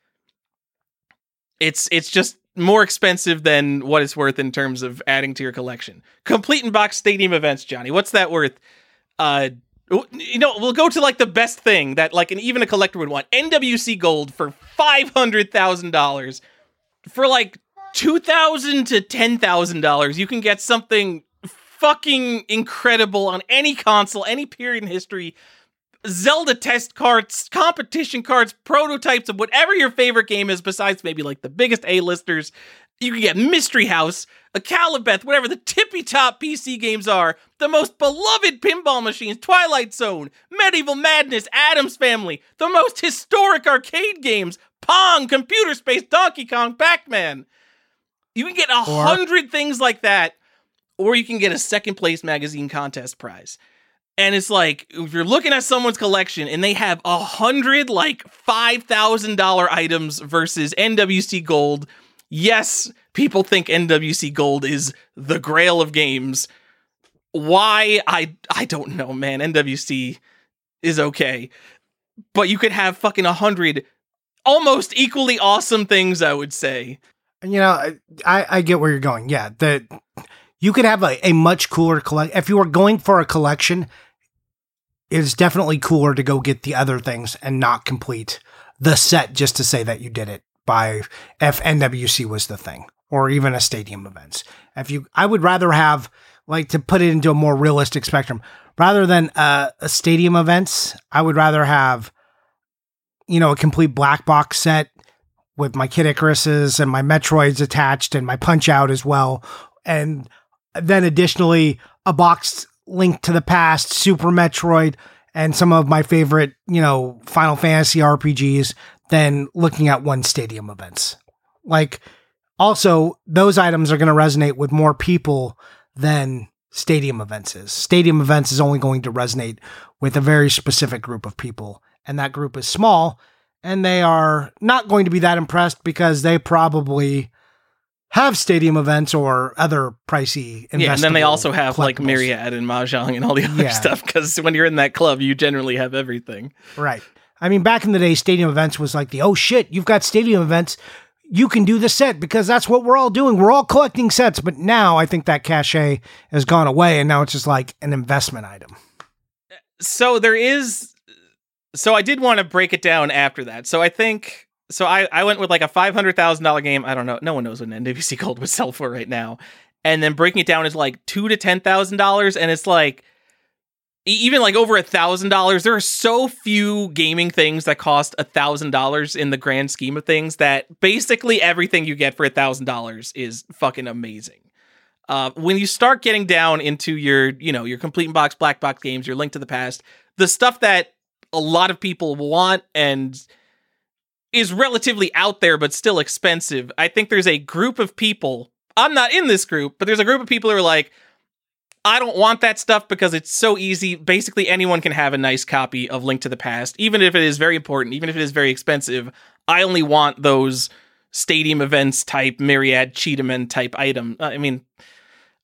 Speaker 1: It's it's just more expensive than what it's worth in terms of adding to your collection. Complete in box stadium events, Johnny. What's that worth? Uh, you know, we'll go to like the best thing that like an even a collector would want. NWC Gold for five hundred thousand dollars. For like two thousand to ten thousand dollars, you can get something fucking incredible on any console, any period in history. Zelda test cards, competition cards, prototypes of whatever your favorite game is, besides maybe like the biggest A-listers. You can get Mystery House, Akalabeth, whatever the tippy top PC games are, the most beloved pinball machines, Twilight Zone, Medieval Madness, Addams Family, the most historic arcade games, Pong, Computer Space, Donkey Kong, Pac Man. You can get a hundred things like that, or you can get a second place magazine contest prize. And it's like if you're looking at someone's collection and they have a hundred like five thousand dollar items versus NWC Gold. Yes, people think NWC Gold is the grail of games. Why? I I don't know, man. NWC is okay. but you could have fucking a hundred almost equally awesome things, I would say.
Speaker 2: You know, I, I get where you're going. Yeah, the you could have a, a much cooler collect if you were going for a collection. It's definitely cooler to go get the other things and not complete the set just to say that you did it by if NWC was the thing or even a stadium events. If you, I would rather have like to put it into a more realistic spectrum rather than uh, a stadium events. I would rather have you know a complete black box set with my Kid Icaruses and my Metroids attached and my Punch Out as well, and then additionally a box Link to the Past, Super Metroid, and some of my favorite, you know, Final Fantasy RPGs, than looking at one stadium events. Like, also, those items are going to resonate with more people than stadium events is. Stadium events is only going to resonate with a very specific group of people, and that group is small, and they are not going to be that impressed because they probably have stadium events or other pricey. Investments.
Speaker 1: Yeah, and then they also have like. Myriad and Mahjong and all the other
Speaker 2: Yeah.
Speaker 1: stuff because when you're in that club, you generally have everything.
Speaker 2: Right. I mean, back in the day, stadium events was like the oh shit, you've got stadium events. You can do the set because that's what we're all doing. We're all collecting sets. But now I think that cachet has gone away and now it's just like an investment item.
Speaker 1: so there is so i did want to break it down after that so i think so i i went with like a $500000 game i don't know no one knows what an nwc gold would sell for right now and then breaking it down is like two to ten thousand dollars and it's like even like over a thousand dollars there are so few gaming things that cost a thousand dollars in the grand scheme of things that basically everything you get for a thousand dollars is fucking amazing uh, when you start getting down into your, you know, your complete box, black box games, your link to the past, the stuff that a lot of people want and is relatively out there but still expensive. I think there's a group of people. I'm not in this group, but there's a group of people who are like, I don't want that stuff because it's so easy. Basically, anyone can have a nice copy of Link to the Past, even if it is very important, even if it is very expensive. I only want those stadium events type myriad cheetahman type item. Uh, I mean,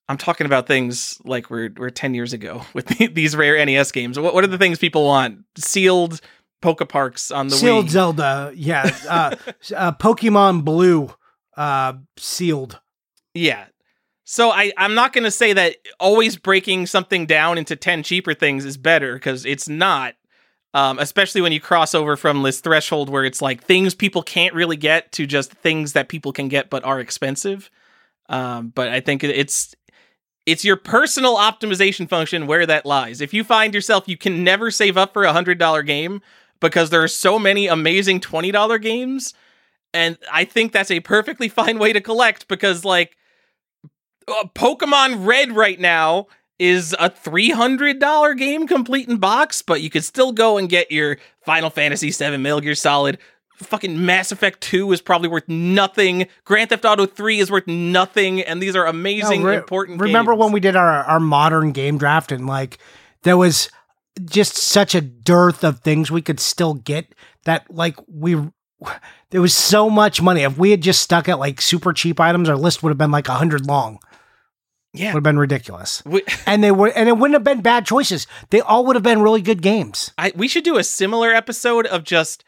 Speaker 1: I'm talking about things like we're we're 10 years ago with these rare NES games. What what are the things people want? Sealed Poke Parks on the
Speaker 2: sealed
Speaker 1: Wii.
Speaker 2: Zelda. Yeah. Uh, uh, Pokemon Blue uh, sealed.
Speaker 1: Yeah. So I I'm not going to say that always breaking something down into 10 cheaper things is better because it's not. Um, especially when you cross over from this threshold where it's like things people can't really get to just things that people can get but are expensive. Um, but I think it's it's your personal optimization function where that lies. If you find yourself you can never save up for a hundred dollar game because there are so many amazing twenty dollar games, and I think that's a perfectly fine way to collect because like uh, Pokemon Red right now is a $300 game complete in box, but you could still go and get your Final Fantasy VII Metal Gear Solid. Fucking Mass Effect 2 is probably worth nothing. Grand Theft Auto 3 is worth nothing. And these are amazing,
Speaker 2: No, re-
Speaker 1: important
Speaker 2: Remember
Speaker 1: games.
Speaker 2: when we did our, our modern game draft and like there was just such a dearth of things we could still get that like we there was so much money. If we had just stuck at like super cheap items, our list would have been like a hundred long.
Speaker 1: Yeah.
Speaker 2: Would have been ridiculous.
Speaker 1: We,
Speaker 2: And they were and it wouldn't have been bad choices. They all would have been really good games.
Speaker 1: I, we should do a similar episode of just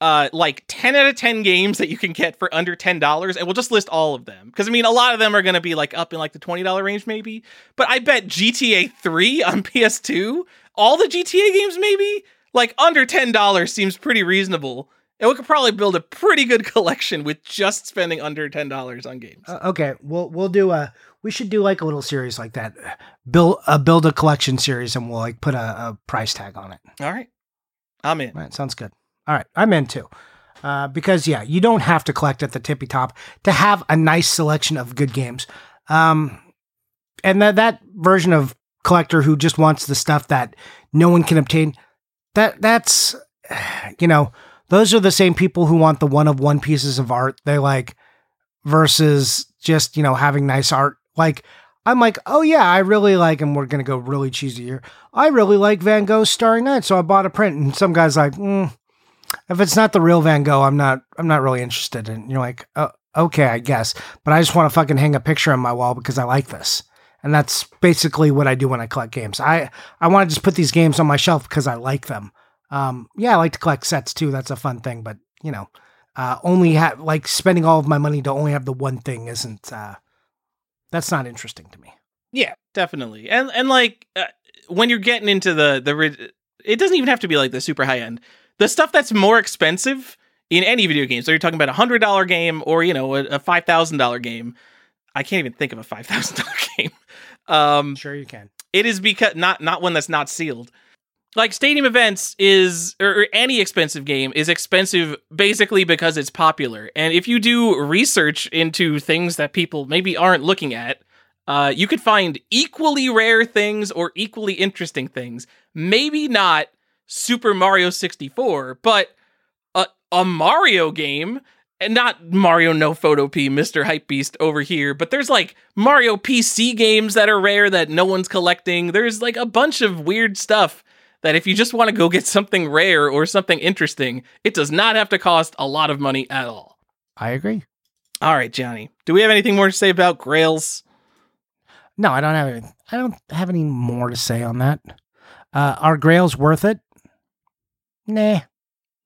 Speaker 1: uh like 10 out of 10 games that you can get for under $10 and we'll just list all of them because i mean a lot of them are going to be like up in like the $20 range maybe but i bet gta 3 on ps2 all the gta games maybe like under $10 seems pretty reasonable and we could probably build a pretty good collection with just spending under $10 on games
Speaker 2: Uh, okay, we'll we'll do a we should do like a little series like that. Build a build a collection series and we'll like put a, a price tag on it.
Speaker 1: all right i'm in
Speaker 2: Right, sounds good. All right, I'm in too. Uh, because yeah, you don't have to collect at the tippy top to have a nice selection of good games. Um, and that that version of collector who just wants the stuff that no one can obtain, that that's you know, those are the same people who want the one of one pieces of art they like versus just, you know, having nice art. Like I'm like, oh yeah, I really like, and we're gonna go really cheesy here. I really like Van Gogh's Starry Night, so I bought a print. And some guy's like, mm, if it's not the real Van Gogh, I'm not, I'm not really interested. And you're like, oh, okay, I guess, but I just want to fucking hang a picture on my wall because I like this. And that's basically what I do when I collect games. I, I want to just put these games on my shelf because I like them. Um, yeah, I like to collect sets too. That's a fun thing, but you know, uh, only have like spending all of my money to only have the one thing isn't. Uh, that's not interesting to me.
Speaker 1: Yeah, definitely. And and like uh, when you're getting into the the it doesn't even have to be like the super high end. The stuff that's more expensive in any video game. So you're talking about a hundred dollar game or you know a, a five thousand dollar game. I can't even think of a five thousand dollar game. Um,
Speaker 2: Sure, you can.
Speaker 1: it is because not not one that's not sealed. Like stadium events is or, any expensive game is expensive basically because it's popular. And if you do research into things that people maybe aren't looking at, uh, you could find equally rare things or equally interesting things. Maybe not Super Mario 64, but a, a Mario game and not Mario no Photopi, Mr. Hype Beast over here, but there's like Mario PC games that are rare that no one's collecting. There's like a bunch of weird stuff that if you just want to go get something rare or something interesting, it does not have to cost a lot of money at all.
Speaker 2: I agree.
Speaker 1: All right, Johnny. Do we have anything more to say about Grails?
Speaker 2: No, I don't have any. I don't have any more to say on that. Uh, are Grails worth it? Nah.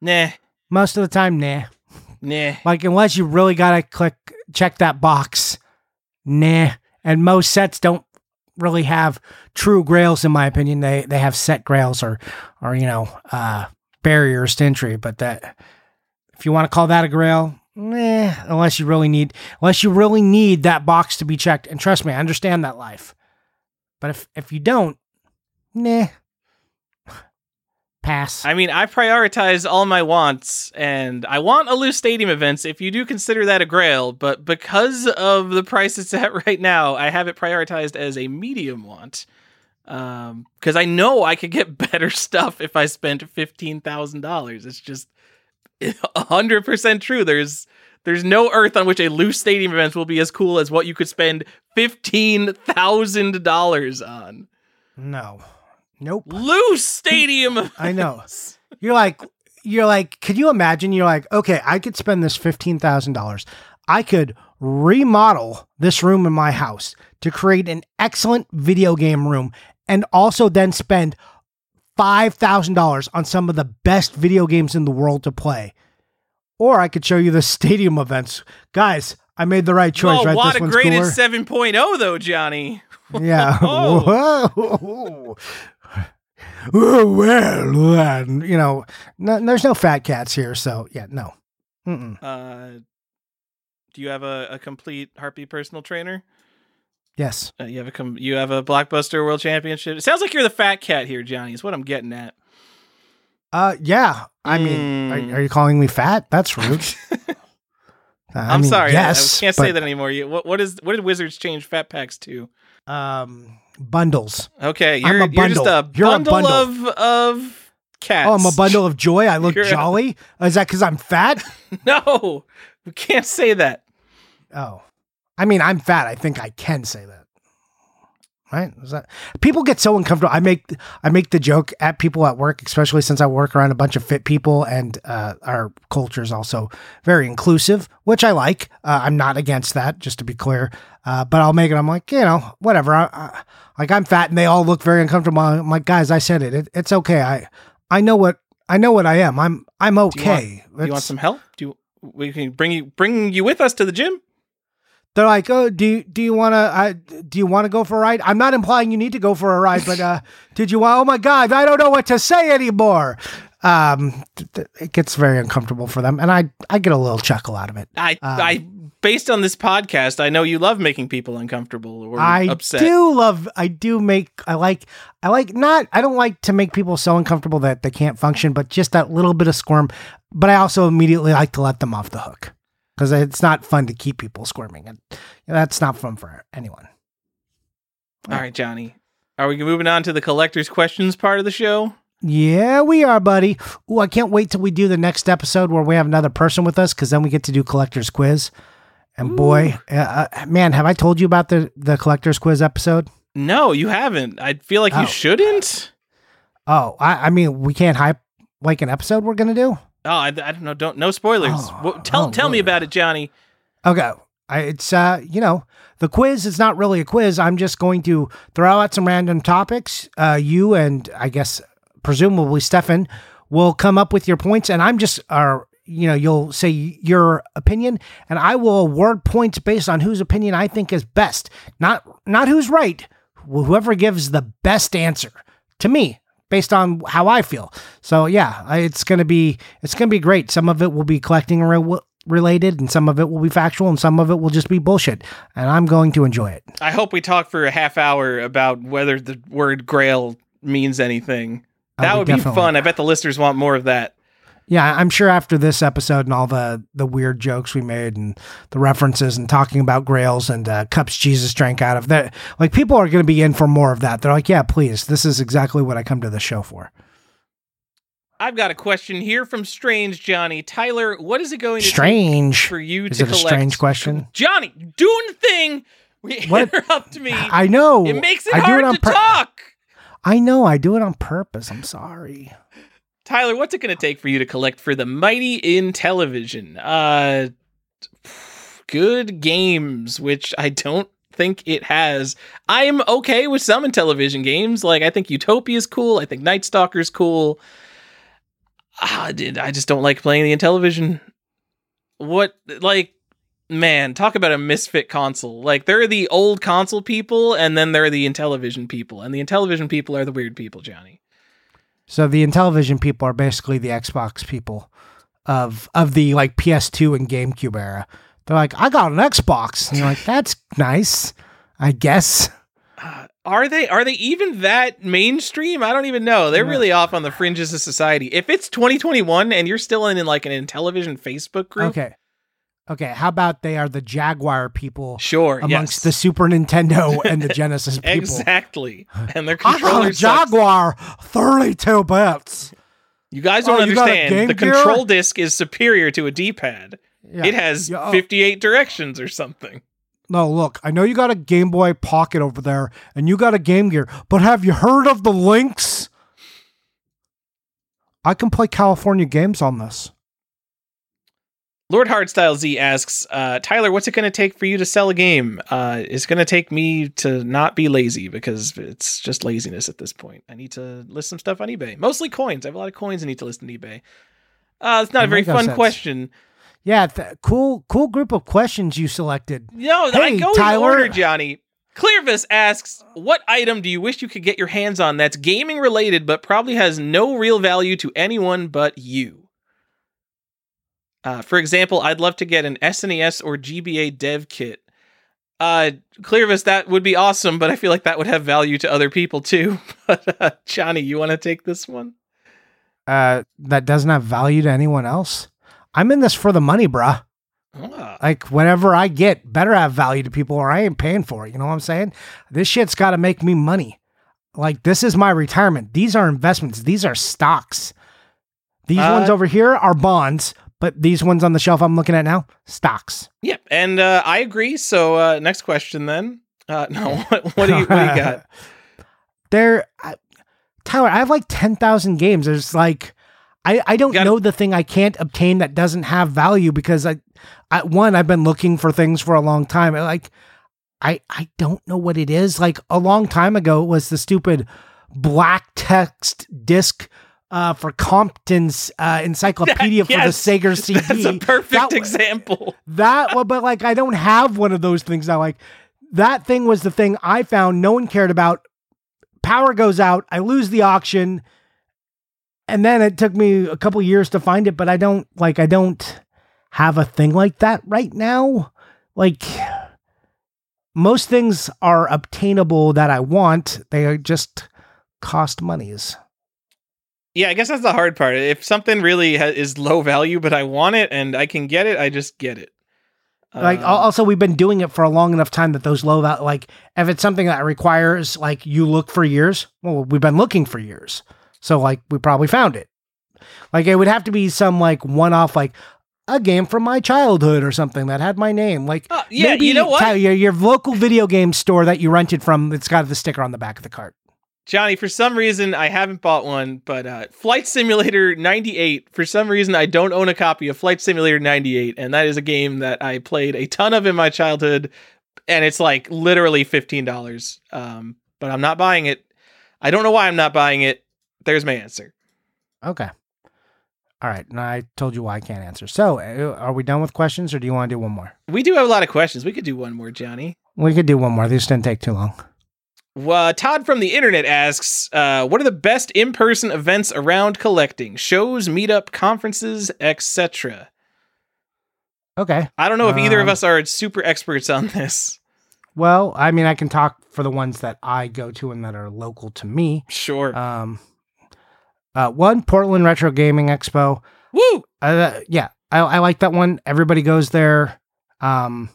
Speaker 1: Nah,
Speaker 2: Most of the time, nah.
Speaker 1: nah.
Speaker 2: Like unless you really gotta click check that box, nah. And most sets don't really have true grails, in my opinion. They they have set grails or or you know uh, barriers to entry. But that if you want to call that a grail, nah. Unless you really need unless you really need that box to be checked. And trust me, I understand that life. But if if you don't, nah. Pass.
Speaker 1: I mean, I prioritize all my wants, and I want a loose stadium events if you do consider that a grail, but because of the price it's at right now, I have it prioritized as a medium want. Um, because I know I could get better stuff if I spent fifteen thousand dollars. It's just hundred percent true. There's there's no earth on which a loose stadium event will be as cool as what you could spend fifteen thousand dollars on.
Speaker 2: no. Nope.
Speaker 1: Loose stadium.
Speaker 2: I know. You're like, you're like, could you imagine? You're like, okay, I could spend this fifteen thousand dollars. I could remodel this room in my house to create an excellent video game room, and also then spend five thousand dollars on some of the best video games in the world to play. Or I could show you the stadium events, guys. I made the right choice,
Speaker 1: Whoa,
Speaker 2: right?
Speaker 1: what
Speaker 2: this
Speaker 1: a graded
Speaker 2: cooler.
Speaker 1: 7.0 though, Johnny.
Speaker 2: Yeah.
Speaker 1: Whoa.
Speaker 2: Whoa. Oh, well, then, you know, no, there's no fat cats here, so yeah, no.
Speaker 1: Uh, do you have a, a complete Harpy personal trainer?
Speaker 2: Yes.
Speaker 1: Uh, you have a com- you have a blockbuster world championship. It sounds like you're the fat cat here, Johnny. Is what I'm getting at.
Speaker 2: Uh, yeah. I mean,
Speaker 1: Mm.
Speaker 2: are, are you calling me fat? That's rude. I
Speaker 1: I'm
Speaker 2: mean,
Speaker 1: sorry. I-
Speaker 2: Yes.
Speaker 1: I, can't say that anymore. You, what what is what did Wizards change fat packs to?
Speaker 2: Um, bundles.
Speaker 1: Okay,
Speaker 2: I'm
Speaker 1: you're
Speaker 2: a
Speaker 1: you're just a
Speaker 2: bundle. A
Speaker 1: bundle,
Speaker 2: bundle.
Speaker 1: of of cats.
Speaker 2: Oh, I'm a bundle of joy. I look
Speaker 1: You're a-
Speaker 2: jolly. Is that because I'm fat?
Speaker 1: No, we can't say that.
Speaker 2: Oh, I mean, I'm fat. I think I can say that. Right? Is that people get so uncomfortable? I make I make the joke at people at work, especially since I work around a bunch of fit people, and uh, our culture is also very inclusive, which I like. Uh, I'm not against that, just to be clear. Uh, but I'll make it. I'm like, you know, whatever. I, I, like I'm fat, and they all look very uncomfortable. I'm like, guys, I said it. it. It's okay. I I know what I know what I am. I'm I'm
Speaker 1: Do you want-
Speaker 2: okay.
Speaker 1: Do you want some help? Do you, we can bring you bring you with us to the gym?
Speaker 2: They're like, "Oh, do you, do you want to uh, do you want to go for a ride?" I'm not implying you need to go for a ride, but uh, did you want? Oh my God, I don't know what to say anymore. Um, it gets very uncomfortable for them, and I I get a little chuckle out of it.
Speaker 1: I
Speaker 2: Um,
Speaker 1: I based on this podcast, I know you love making people uncomfortable or
Speaker 2: I
Speaker 1: upset.
Speaker 2: I do love. I do make. I like. I like not. I don't like to make people so uncomfortable that they can't function, but just that little bit of squirm. But I also immediately like to let them off the hook because it's not fun to keep people squirming, that's not fun for anyone.
Speaker 1: All right, Johnny. Are we moving on to the collector's questions part of the show?
Speaker 2: Yeah, we are, buddy. Ooh, I can't wait till we do the next episode where we have another person with us because then we get to do collector's quiz. And boy, uh, uh, man, have I told you about the the collector's quiz episode?
Speaker 1: No, you haven't. I feel like
Speaker 2: Oh.
Speaker 1: you shouldn't.
Speaker 2: Oh, I, I mean, we can't hype like an episode we're gonna do.
Speaker 1: Oh, I, I don't know. Don't no spoilers.
Speaker 2: Oh,
Speaker 1: What- tell
Speaker 2: oh,
Speaker 1: tell me about it, Johnny.
Speaker 2: Okay. I, it's uh, you know, the quiz is not really a quiz. I'm just going to throw out some random topics. Uh, you and I guess presumably Stefan will come up with your points, and I'm just, or you know, you'll say your opinion, and I will award points based on whose opinion I think is best, not not who's right. Whoever gives the best answer to me based on how I feel. So yeah, it's gonna be it's gonna be great. Some of it will be collecting related, and some of it will be factual, and some of it will just be bullshit. And I'm going to enjoy it.
Speaker 1: I hope we talk for a half hour about whether the word grail means anything. That would be fun. I bet the listeners want more of that.
Speaker 2: Yeah, I'm sure after this episode and all the the weird jokes we made and the references and talking about grails and uh, cups Jesus drank out of that, like people are going to be in for more of that. They're like, yeah, please, this is exactly what I come to the show for.
Speaker 1: I've got a question here from Strange Johnny. Tyler, what is it going to take
Speaker 2: Strange.
Speaker 1: for you
Speaker 2: Is
Speaker 1: to
Speaker 2: it a
Speaker 1: collect?
Speaker 2: strange question?
Speaker 1: Johnny, doing the thing. We
Speaker 2: What?
Speaker 1: interrupt me.
Speaker 2: I know.
Speaker 1: it makes it
Speaker 2: I
Speaker 1: hard
Speaker 2: it on
Speaker 1: to
Speaker 2: pur-
Speaker 1: talk.
Speaker 2: I know. I do it on purpose. I'm sorry.
Speaker 1: Tyler, what's it going to take for you to collect for the mighty Intellivision? Uh, good games, which I don't think it has. I'm okay with some Intellivision games. Like I think Utopia is cool. I think Night Stalker is cool. Ah, dude, I just don't like playing the Intellivision. What like man, talk about a misfit console. Like there are the old console people, and then there are the Intellivision people, and the Intellivision people are the weird people, Johnny.
Speaker 2: So the Intellivision people are basically the Xbox people of of the like PS2 and GameCube era. They're like, I got an Xbox. And you're like, that's nice, I guess.
Speaker 1: Uh, are they are they even that mainstream? I don't even know. They're really off on the fringes of society. If it's 2021 and you're still in, in like an Intellivision Facebook group,
Speaker 2: Okay. Okay. How about they are the Jaguar people
Speaker 1: sure,
Speaker 2: amongst
Speaker 1: yes.
Speaker 2: the Super Nintendo and the Genesis people?
Speaker 1: exactly, and their
Speaker 2: I got a
Speaker 1: controllers. sucks.
Speaker 2: Jaguar 32 bits.
Speaker 1: You guys oh, don't
Speaker 2: Oh, got a
Speaker 1: understand. The
Speaker 2: Gear?
Speaker 1: control disc is superior to a D-pad.
Speaker 2: Yeah.
Speaker 1: It has
Speaker 2: Yeah, oh.
Speaker 1: 58 directions or something.
Speaker 2: No, look, I know you got a Game Boy Pocket over there and you got a Game Gear, but have you heard of the Lynx? I can play California games on this.
Speaker 1: Lord Hardstyle Z asks, uh, Tyler, what's it going to take for you to sell a game? Uh, it's going to take me to not be lazy because it's just laziness at this point. I need to list some stuff on eBay, mostly coins. I have a lot of coins I need to list on eBay. Uh, it's not a very fun
Speaker 2: sense.
Speaker 1: question.
Speaker 2: Yeah, th- cool, cool group of questions you selected.
Speaker 1: No, I go
Speaker 2: Tyler.
Speaker 1: in order, Johnny. Clearvis asks, "What item do you wish you could get your hands on that's gaming related, but probably has no real value to anyone but you?" Uh, for example, I'd love to get an SNES or GBA dev kit. Uh, Clearvis, that would be awesome, but I feel like that would have value to other people too. But uh, Johnny, you want to take this one?
Speaker 2: Uh, that doesn't have value to anyone else. I'm in this for the money, bruh.
Speaker 1: Ah,
Speaker 2: Like whatever I get better have value to people or I ain't paying for it. You know what I'm saying? This shit's got to make me money. Like this is my retirement. These are investments. These are stocks. These
Speaker 1: Uh,
Speaker 2: ones over here are bonds, but these ones on the shelf I'm looking at now, stocks.
Speaker 1: yeah, and uh, I agree. So uh, next question then. Uh, no, what, what do you what do you got?
Speaker 2: there, Tyler, I have like 10,000 games. There's like, I, I don't know the thing I can't obtain that doesn't have value because I, I, one, I've been looking for things for a long time. Like, I, I don't know what it is. Like a long time ago, it was the stupid black text disc uh, for Compton's uh, encyclopedia for
Speaker 1: Yes,
Speaker 2: the Sega CD.
Speaker 1: That's a perfect
Speaker 2: That
Speaker 1: example.
Speaker 2: that well, but like I don't have one of those things now. Like that thing was the thing I found no one cared about. Power goes out, I lose the auction, and then it took me a couple years to find it, but I don't like I don't have a thing like that right now. Like most things are obtainable that I want. They are just cost monies.
Speaker 1: Yeah, I guess that's the hard part. If something really ha- is low value, but I want it and I can get it, I just get it.
Speaker 2: Like
Speaker 1: Um,
Speaker 2: al- also, we've been doing it for a long enough time that those low val like if it's something that requires like you look for years, well, we've been looking for years, so like we probably found it. Like it would have to be some like one off like a game from my childhood or something that had my name. Like
Speaker 1: uh, yeah,
Speaker 2: maybe
Speaker 1: you know what,
Speaker 2: your, your local video game store that you rented from, it's got the sticker on the back of the cart.
Speaker 1: Johnny? For some reason, I haven't bought one, but uh, Flight Simulator '98. For some reason, I don't own a copy of Flight Simulator '98, and that is a game that I played a ton of in my childhood, and it's like literally fifteen dollars. Um, but I'm not buying it. I don't know why I'm not buying it. There's my answer.
Speaker 2: Okay. All right, and I told you why I can't answer. So, uh, are we done with questions, or do you want to do one more?
Speaker 1: We do have a lot of questions. We could do one more, Johnny.
Speaker 2: We could do one more. This didn't take too long.
Speaker 1: Well, Todd from the internet asks, uh, "What are the best in-person events around collecting? Shows, meetup, conferences, etc."
Speaker 2: Okay.
Speaker 1: I don't know if either of
Speaker 2: Um,
Speaker 1: us are super experts on this.
Speaker 2: Well, I mean, I can talk for the ones that I go to and that are local to me.
Speaker 1: Sure.
Speaker 2: Um, uh, one Portland Retro Gaming Expo.
Speaker 1: Woo!
Speaker 2: Uh, yeah, I, I like that one. Everybody goes there. Um,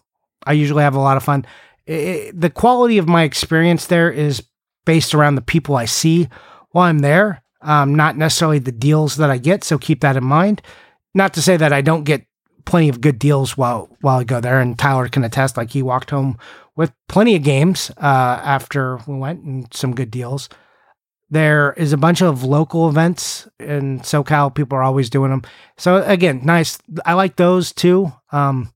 Speaker 2: I usually have a lot of fun. I- I- the quality of my experience there is based around the people I see while I'm there, um, not necessarily the deals that I get. So keep that in mind. Not to say that I don't get plenty of good deals while while I go there, and Tyler can attest. Like he walked home with plenty of games uh, after we went and some good deals. There is a bunch of local events in SoCal. People are always doing them. So again, nice. I like those too. Um,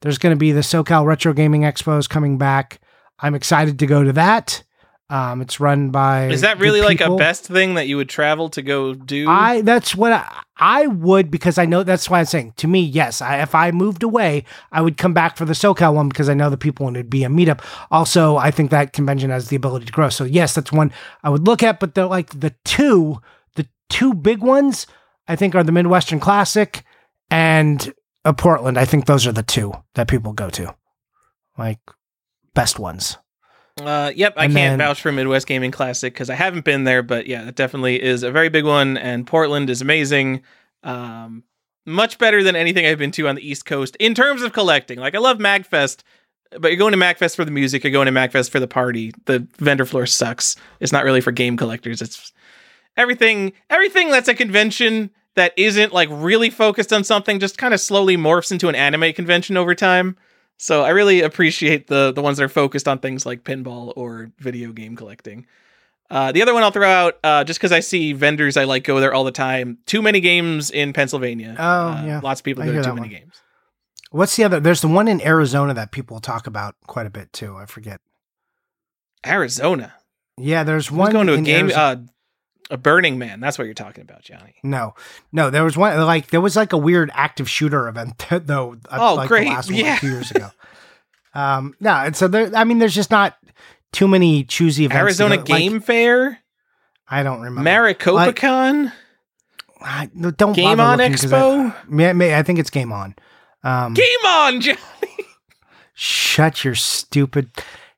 Speaker 2: there's going to be the SoCal Retro Gaming Expos coming back. I'm excited to go to that. Um, it's run by.
Speaker 1: Is that really like a best thing that you would travel to go do?
Speaker 2: I that's what I, I would because I know that's why I'm saying to me yes I, if I moved away I would come back for the SoCal one because I know the people and it'd be a meetup. Also I think that convention has the ability to grow. So yes, that's one I would look at. But the like the two the two big ones I think are the Midwestern Classic and uh, Portland. I think those are the two that people go to, like best ones.
Speaker 1: Uh, yep, I
Speaker 2: And
Speaker 1: can't
Speaker 2: then-
Speaker 1: vouch for Midwest Gaming Classic because I haven't been there, but yeah, it definitely is a very big one, and Portland is amazing. Um, much better than anything I've been to on the East Coast in terms of collecting. Like, I love MagFest, but you're going to MagFest for the music, you're going to MagFest for the party. The vendor floor sucks. It's not really for game collectors. It's everything. Everything that's a convention that isn't like really focused on something just kind of slowly morphs into an anime convention over time. So I really appreciate the the ones that are focused on things like pinball or video game collecting. Uh, the other one I'll throw out, uh, just because I see vendors I like go there all the time. Too many games in Pennsylvania.
Speaker 2: Oh,
Speaker 1: Uh,
Speaker 2: yeah.
Speaker 1: lots of people
Speaker 2: I
Speaker 1: go to too many
Speaker 2: one.
Speaker 1: games.
Speaker 2: What's the other? There's the one in Arizona that people talk about quite a bit too. I forget.
Speaker 1: Arizona.
Speaker 2: Yeah, there's one
Speaker 1: going to a game? A Burning Man. That's what you're talking about, Johnny.
Speaker 2: No, no, there was one like there was like a weird active shooter event though. uh,
Speaker 1: Oh,
Speaker 2: like
Speaker 1: great.
Speaker 2: The last one,
Speaker 1: Yeah.
Speaker 2: like, two years ago. um, no, and so there. I mean, there's just not too many choosy events.
Speaker 1: Arizona
Speaker 2: go- like,
Speaker 1: Game Fair,
Speaker 2: I don't remember.
Speaker 1: Maricopacon,
Speaker 2: I, no, don't
Speaker 1: Game On Expo.
Speaker 2: I, I think it's Game On. Um,
Speaker 1: Game On, Johnny.
Speaker 2: shut your stupid.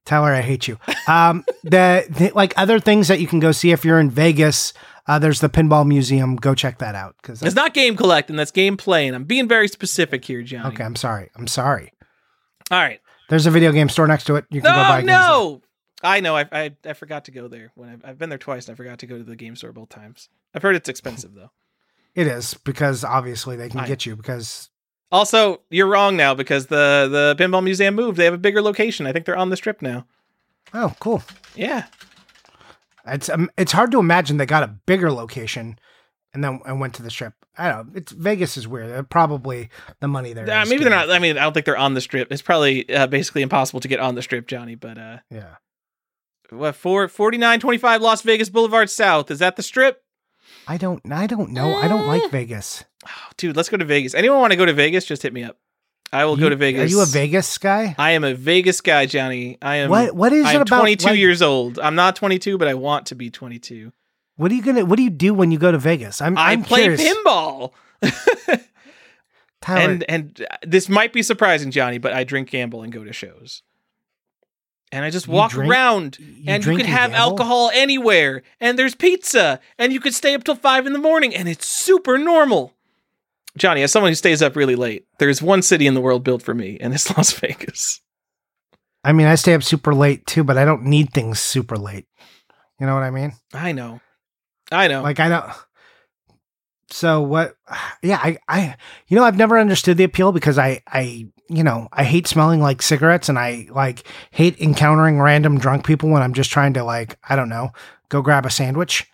Speaker 2: Tyler, I hate you. Um, the, the like other things that you can go see if you're in Vegas. Uh, there's the Pinball Museum. Go check that out because
Speaker 1: It's not game collecting. That's game playing. I'm being very specific here, Johnny.
Speaker 2: okay. I'm sorry. I'm sorry.
Speaker 1: All right.
Speaker 2: There's a video game store next to it. You can go
Speaker 1: No,
Speaker 2: buy games
Speaker 1: no. I know. I, I I forgot to go there when I've, I've been there twice. and I forgot to go to the game store both times. I've heard it's expensive though.
Speaker 2: It is because obviously they can
Speaker 1: I-
Speaker 2: get you because
Speaker 1: Also, you're wrong now because the the pinball museum moved. They have a bigger location. I think they're on the strip now.
Speaker 2: oh cool.
Speaker 1: Yeah.
Speaker 2: It's um, it's hard to imagine they got a bigger location and then and went to the strip. I don't know. It's Vegas is weird. Uh, Probably the money there.
Speaker 1: Uh, maybe they're not. I mean, I don't think they're on the strip. It's probably uh, basically impossible to get on the strip, Johnny. But uh,
Speaker 2: Yeah.
Speaker 1: what four forty nine twenty five Las Vegas Boulevard South is that the strip?
Speaker 2: I don't. I don't know. I don't like eh. Vegas.
Speaker 1: Oh, dude, let's go to Vegas. Anyone want to go to Vegas? Just hit me up. I will go to Vegas.
Speaker 2: Are you a Vegas guy?
Speaker 1: I am a Vegas guy, Johnny. I am.
Speaker 2: What What is
Speaker 1: I
Speaker 2: it about?
Speaker 1: 22
Speaker 2: like,
Speaker 1: years old. I'm not 22, but I want to be 22.
Speaker 2: What are you gonna? What do you do when you go to Vegas? I'm.
Speaker 1: I
Speaker 2: I'm
Speaker 1: play
Speaker 2: curious.
Speaker 1: pinball.
Speaker 2: Tyler,
Speaker 1: and and uh, this might be surprising, Johnny, but I drink, gamble, and go to shows. And I just
Speaker 2: You
Speaker 1: walk
Speaker 2: drink-
Speaker 1: around, and you can have
Speaker 2: gamble?
Speaker 1: alcohol anywhere, and there's pizza, and you could stay up till five in the morning, and it's super normal. Johnny, as someone who stays up really late, there's one city in the world built for me, and it's Las Vegas.
Speaker 2: I mean, I stay up super late too, but I don't need things super late. You know what I mean?
Speaker 1: I know, I know.
Speaker 2: Like I don't. So what? Yeah, I, I, you know, I've never understood the appeal because I, I, you know, I hate smelling like cigarettes, and I like hate encountering random drunk people when I'm just trying to like, I don't know, go grab a sandwich.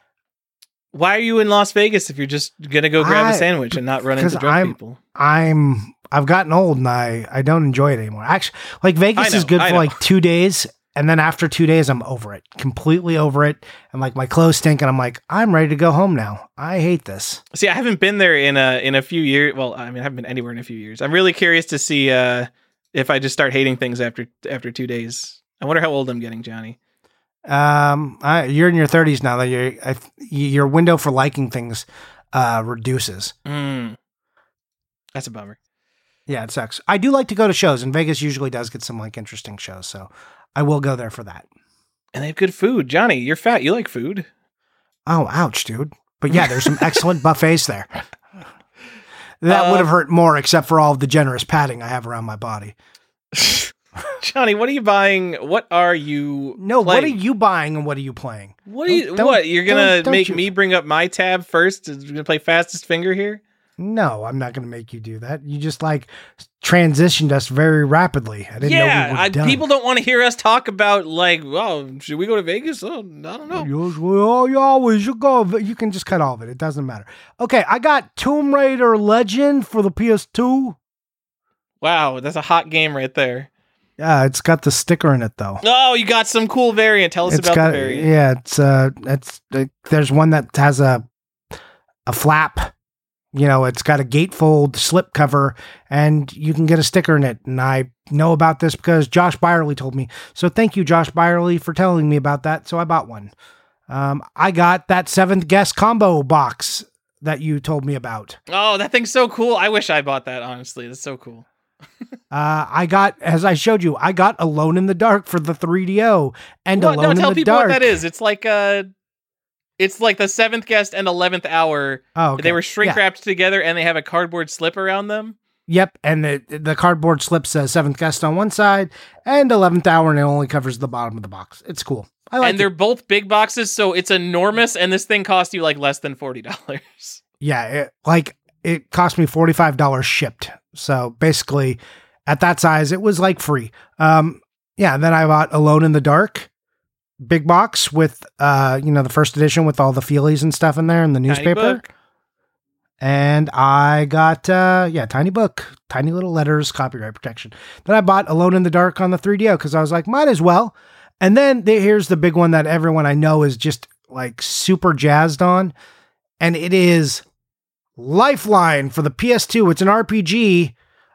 Speaker 1: Why are you in Las Vegas if you're just gonna go grab a
Speaker 2: I-
Speaker 1: sandwich and not run into drunk
Speaker 2: I'm-
Speaker 1: people?
Speaker 2: I'm, I've gotten old and I, I don't enjoy it anymore. Actually, like Vegas
Speaker 1: I
Speaker 2: is good
Speaker 1: I
Speaker 2: for
Speaker 1: know.
Speaker 2: like two days, and then after two days, I'm over it, completely over it, and like my clothes stink, and I'm like, I'm ready to go home now. I hate this.
Speaker 1: See, I haven't been there in a in a few years. Well, I mean, I haven't been anywhere in a few years. I'm really curious to see uh, if I just start hating things after after two days. I wonder how old I'm getting, Johnny.
Speaker 2: Um, I, you're in your 30s now. That your your window for liking things uh reduces.
Speaker 1: Mm. That's a bummer.
Speaker 2: Yeah, it sucks. I do like to go to shows, and Vegas usually does get some like interesting shows, so I will go there for that.
Speaker 1: And they have good food, Johnny. You're fat. You like food.
Speaker 2: Oh, ouch, dude. But yeah, there's some excellent buffets there. That
Speaker 1: Uh,
Speaker 2: would have hurt more, except for all of the generous padding I have around my body.
Speaker 1: Johnny, what are you buying? What are you?
Speaker 2: No, what are
Speaker 1: playing?
Speaker 2: you buying and what are you playing?
Speaker 1: What are you?
Speaker 2: Don't-
Speaker 1: what you're gonna
Speaker 2: don't- don't
Speaker 1: make
Speaker 2: you-
Speaker 1: me bring up my tab first? You're gonna play fastest finger here?
Speaker 2: No, I'm not going to make you do that. You just like transitioned us very rapidly. I didn't know we
Speaker 1: yeah,
Speaker 2: were
Speaker 1: I, people don't want to hear us talk about like, well, should we go to Vegas? Oh, I don't know.
Speaker 2: You, well, you always you go. You can just cut all of it. It doesn't matter. Okay, I got Tomb Raider Legend for the PS2.
Speaker 1: Wow, that's a hot game right there.
Speaker 2: Yeah, it's got the sticker in it though.
Speaker 1: Oh, you got some cool variant. Tell us
Speaker 2: It's
Speaker 1: about
Speaker 2: got
Speaker 1: the variant.
Speaker 2: yeah. It's uh, it's uh, there's one that has a a flap. You know, it's got a gatefold slip cover, and you can get a sticker in it. And I know about this because Josh Byerly told me. So thank you, Josh Byerly, for telling me about that. So I bought one. Um, I got that seventh guest combo box that you told me about.
Speaker 1: Oh, that thing's so cool. I wish I bought that. Honestly, that's so cool.
Speaker 2: Uh, I got, as I showed you, I got Alone in the Dark for the 3DO and
Speaker 1: Well,
Speaker 2: Alone
Speaker 1: no,
Speaker 2: in
Speaker 1: tell people what that is. It's like uh it's like the seventh guest and eleventh hour.
Speaker 2: Oh, okay.
Speaker 1: They were shrink
Speaker 2: Yeah.
Speaker 1: wrapped together, and they have a cardboard slip around them.
Speaker 2: Yep, and the the cardboard slip says seventh guest on one side and eleventh hour, and it only covers the bottom of the box. It's cool. I like
Speaker 1: and they're both big boxes, so it's enormous. And this thing cost you like less than forty dollars.
Speaker 2: Yeah, it, like it cost me forty five dollars shipped. So basically, at that size, it was like free. Um, yeah. Then I bought Alone in the Dark, big box with uh, you know, the first edition with all the feelies and stuff in there and the newspaper. And I got uh yeah, tiny book, tiny little letters, copyright protection. Then I bought Alone in the Dark on the 3DO because I was like, might as well. And then the, here's the big one that everyone I know is just like super jazzed on, and it is Lifeline for the PS2. It's an RPG.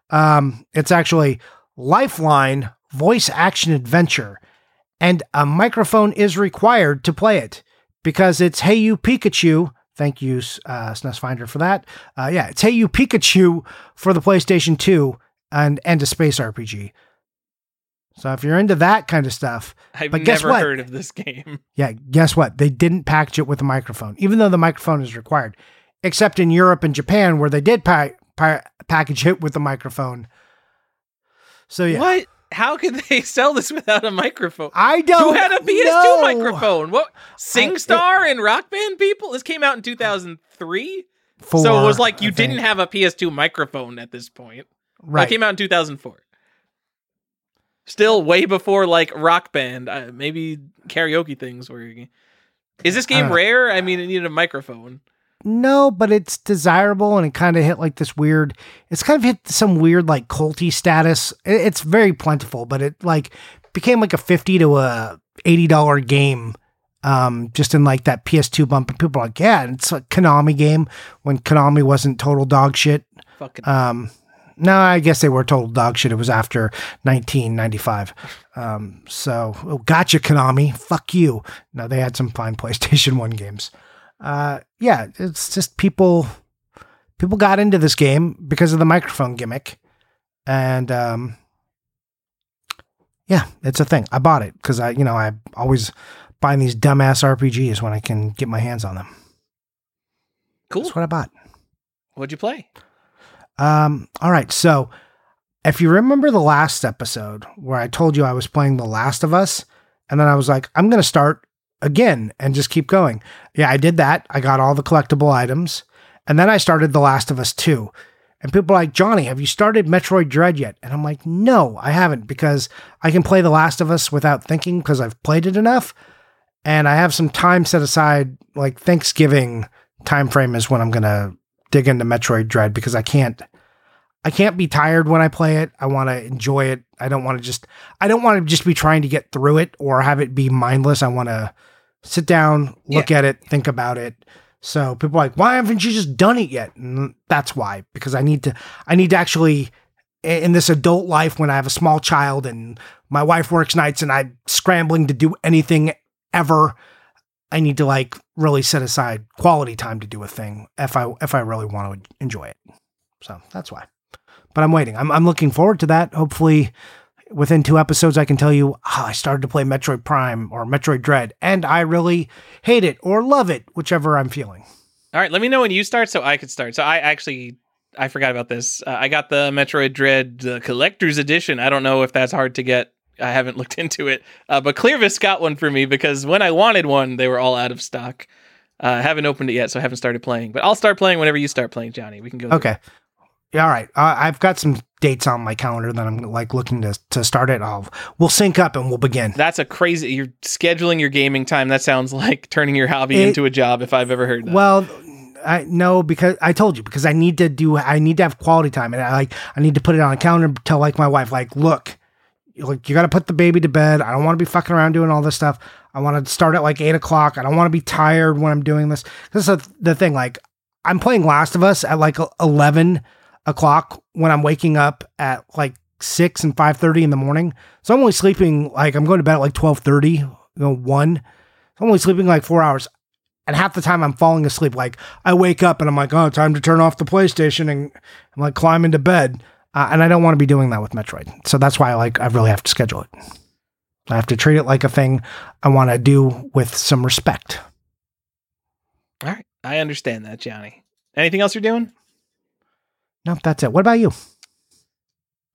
Speaker 2: Um, it's actually Lifeline voice action adventure, and a microphone is required to play it because it's Hey You Pikachu. Thank you, uh, SNES Finder, for that. Uh, yeah, it's Hey You Pikachu for the PlayStation 2 and and a space RPG. So if you're into that kind of stuff,
Speaker 1: I've
Speaker 2: But guess
Speaker 1: never
Speaker 2: what?
Speaker 1: heard of this game.
Speaker 2: yeah, guess what? They didn't package it with a microphone, even though the microphone is required, except in Europe and Japan where they did pa- pa- package it with a microphone. So yeah,
Speaker 1: What? How could they sell this without a microphone?
Speaker 2: I don't.
Speaker 1: Who had a PS2
Speaker 2: know.
Speaker 1: microphone? What? SingStar and Rock Band people? This came out in 2003.
Speaker 2: Four,
Speaker 1: so it was like you
Speaker 2: I
Speaker 1: didn't have a PS2 microphone at this point. Well,
Speaker 2: right.
Speaker 1: It came out in 2004. Still way before like Rock Band, uh, maybe karaoke things were. Is this
Speaker 2: I
Speaker 1: game
Speaker 2: know.
Speaker 1: rare? I mean, it needed a microphone.
Speaker 2: No, but it's desirable and it kind of hit like this weird. It's kind of hit some weird like culty status. It's very plentiful, but it like became like a fifty to a eighty dollar game. Um, just in like that PS2 bump, and people are like, "Yeah, it's a Konami game." When Konami wasn't total dog shit.
Speaker 1: Fucking
Speaker 2: Um, no, I guess they were total dog shit. It was after 1995. Um, so, oh, gotcha, Konami. Fuck you. No, they had some fine PlayStation 1 games. Uh, yeah, it's just people, people got into this game because of the microphone gimmick. And, um, yeah, it's a thing. I bought it because I, you know, I always buying these dumbass RPGs when I can get my hands on them.
Speaker 1: cool.
Speaker 2: That's what I bought.
Speaker 1: What'd you play?
Speaker 2: Um, all right. So if you remember the last episode where I told you I was playing The Last of Us, and then I was like, I'm going to start again and just keep going. Yeah, I did that. I got all the collectible items. And then I started The Last of Us 2. And people are like, Johnny, have you started Metroid Dread yet? And I'm like, no, I haven't because I can play The Last of Us without thinking because I've played it enough. And I have some time set aside, like Thanksgiving time frame is when I'm going to dig into Metroid Dread because I can't I can't be tired when I play it. I want to enjoy it. I don't want to just I don't want to just be trying to get through it or have it be mindless. I want to sit down, look at it, think about it. So people are like, why haven't you just done it yet? And that's why, because I need to I need to actually in this adult life when I have a small child and my wife works nights and I'm scrambling to do anything ever. I need to like really set aside quality time to do a thing if I if I really want to enjoy it. So that's why but I'm waiting. I'm, I'm looking forward to that. Hopefully, within two episodes, I can tell you, oh, I started to play Metroid Prime or Metroid Dread, and I really hate it or love it, whichever I'm feeling.
Speaker 1: All right, let me know when you start so I could start. So I actually I forgot about this. Uh, I got the Metroid Dread uh, Collector's Edition. I don't know if that's hard to get. I haven't looked into it, uh, but Clearvis got one for me because when I wanted one, they were all out of stock. Uh, I haven't opened it yet, so I haven't started playing. But I'll start playing whenever you start playing, Johnny. We can go.
Speaker 2: Okay. Yeah, all right. Uh, I've got some dates on my calendar that I'm like looking to to start it. I'll we'll sync up and we'll begin.
Speaker 1: That's a crazy. You're scheduling your gaming time. That sounds like turning your hobby it, into a job. If I've ever heard that.
Speaker 2: Well, I no because I told you because I need to do I need to have quality time and I like I need to put it on a calendar. Tell like my wife like look, like you got to put the baby to bed. I don't want to be fucking around doing all this stuff. I want to start at like eight o'clock. I don't want to be tired when I'm doing this. This is the thing. Like I'm playing Last of Us at like eleven o'clock when I'm waking up at like six and five thirty in the morning. So I'm only sleeping like I'm going to bed at like twelve thirty, you know, one. So I'm only sleeping like four hours. And half the time I'm falling asleep. Like I wake up and I'm like, oh, time to turn off the PlayStation, and I'm like climb into bed. Uh, and I don't want to be doing that with Metroid. So that's why I like I really have to schedule it. I have to treat it like a thing I want to do with some respect.
Speaker 1: All right, I understand that, Johnny. Anything else you're doing?
Speaker 2: No, that's it. What about you?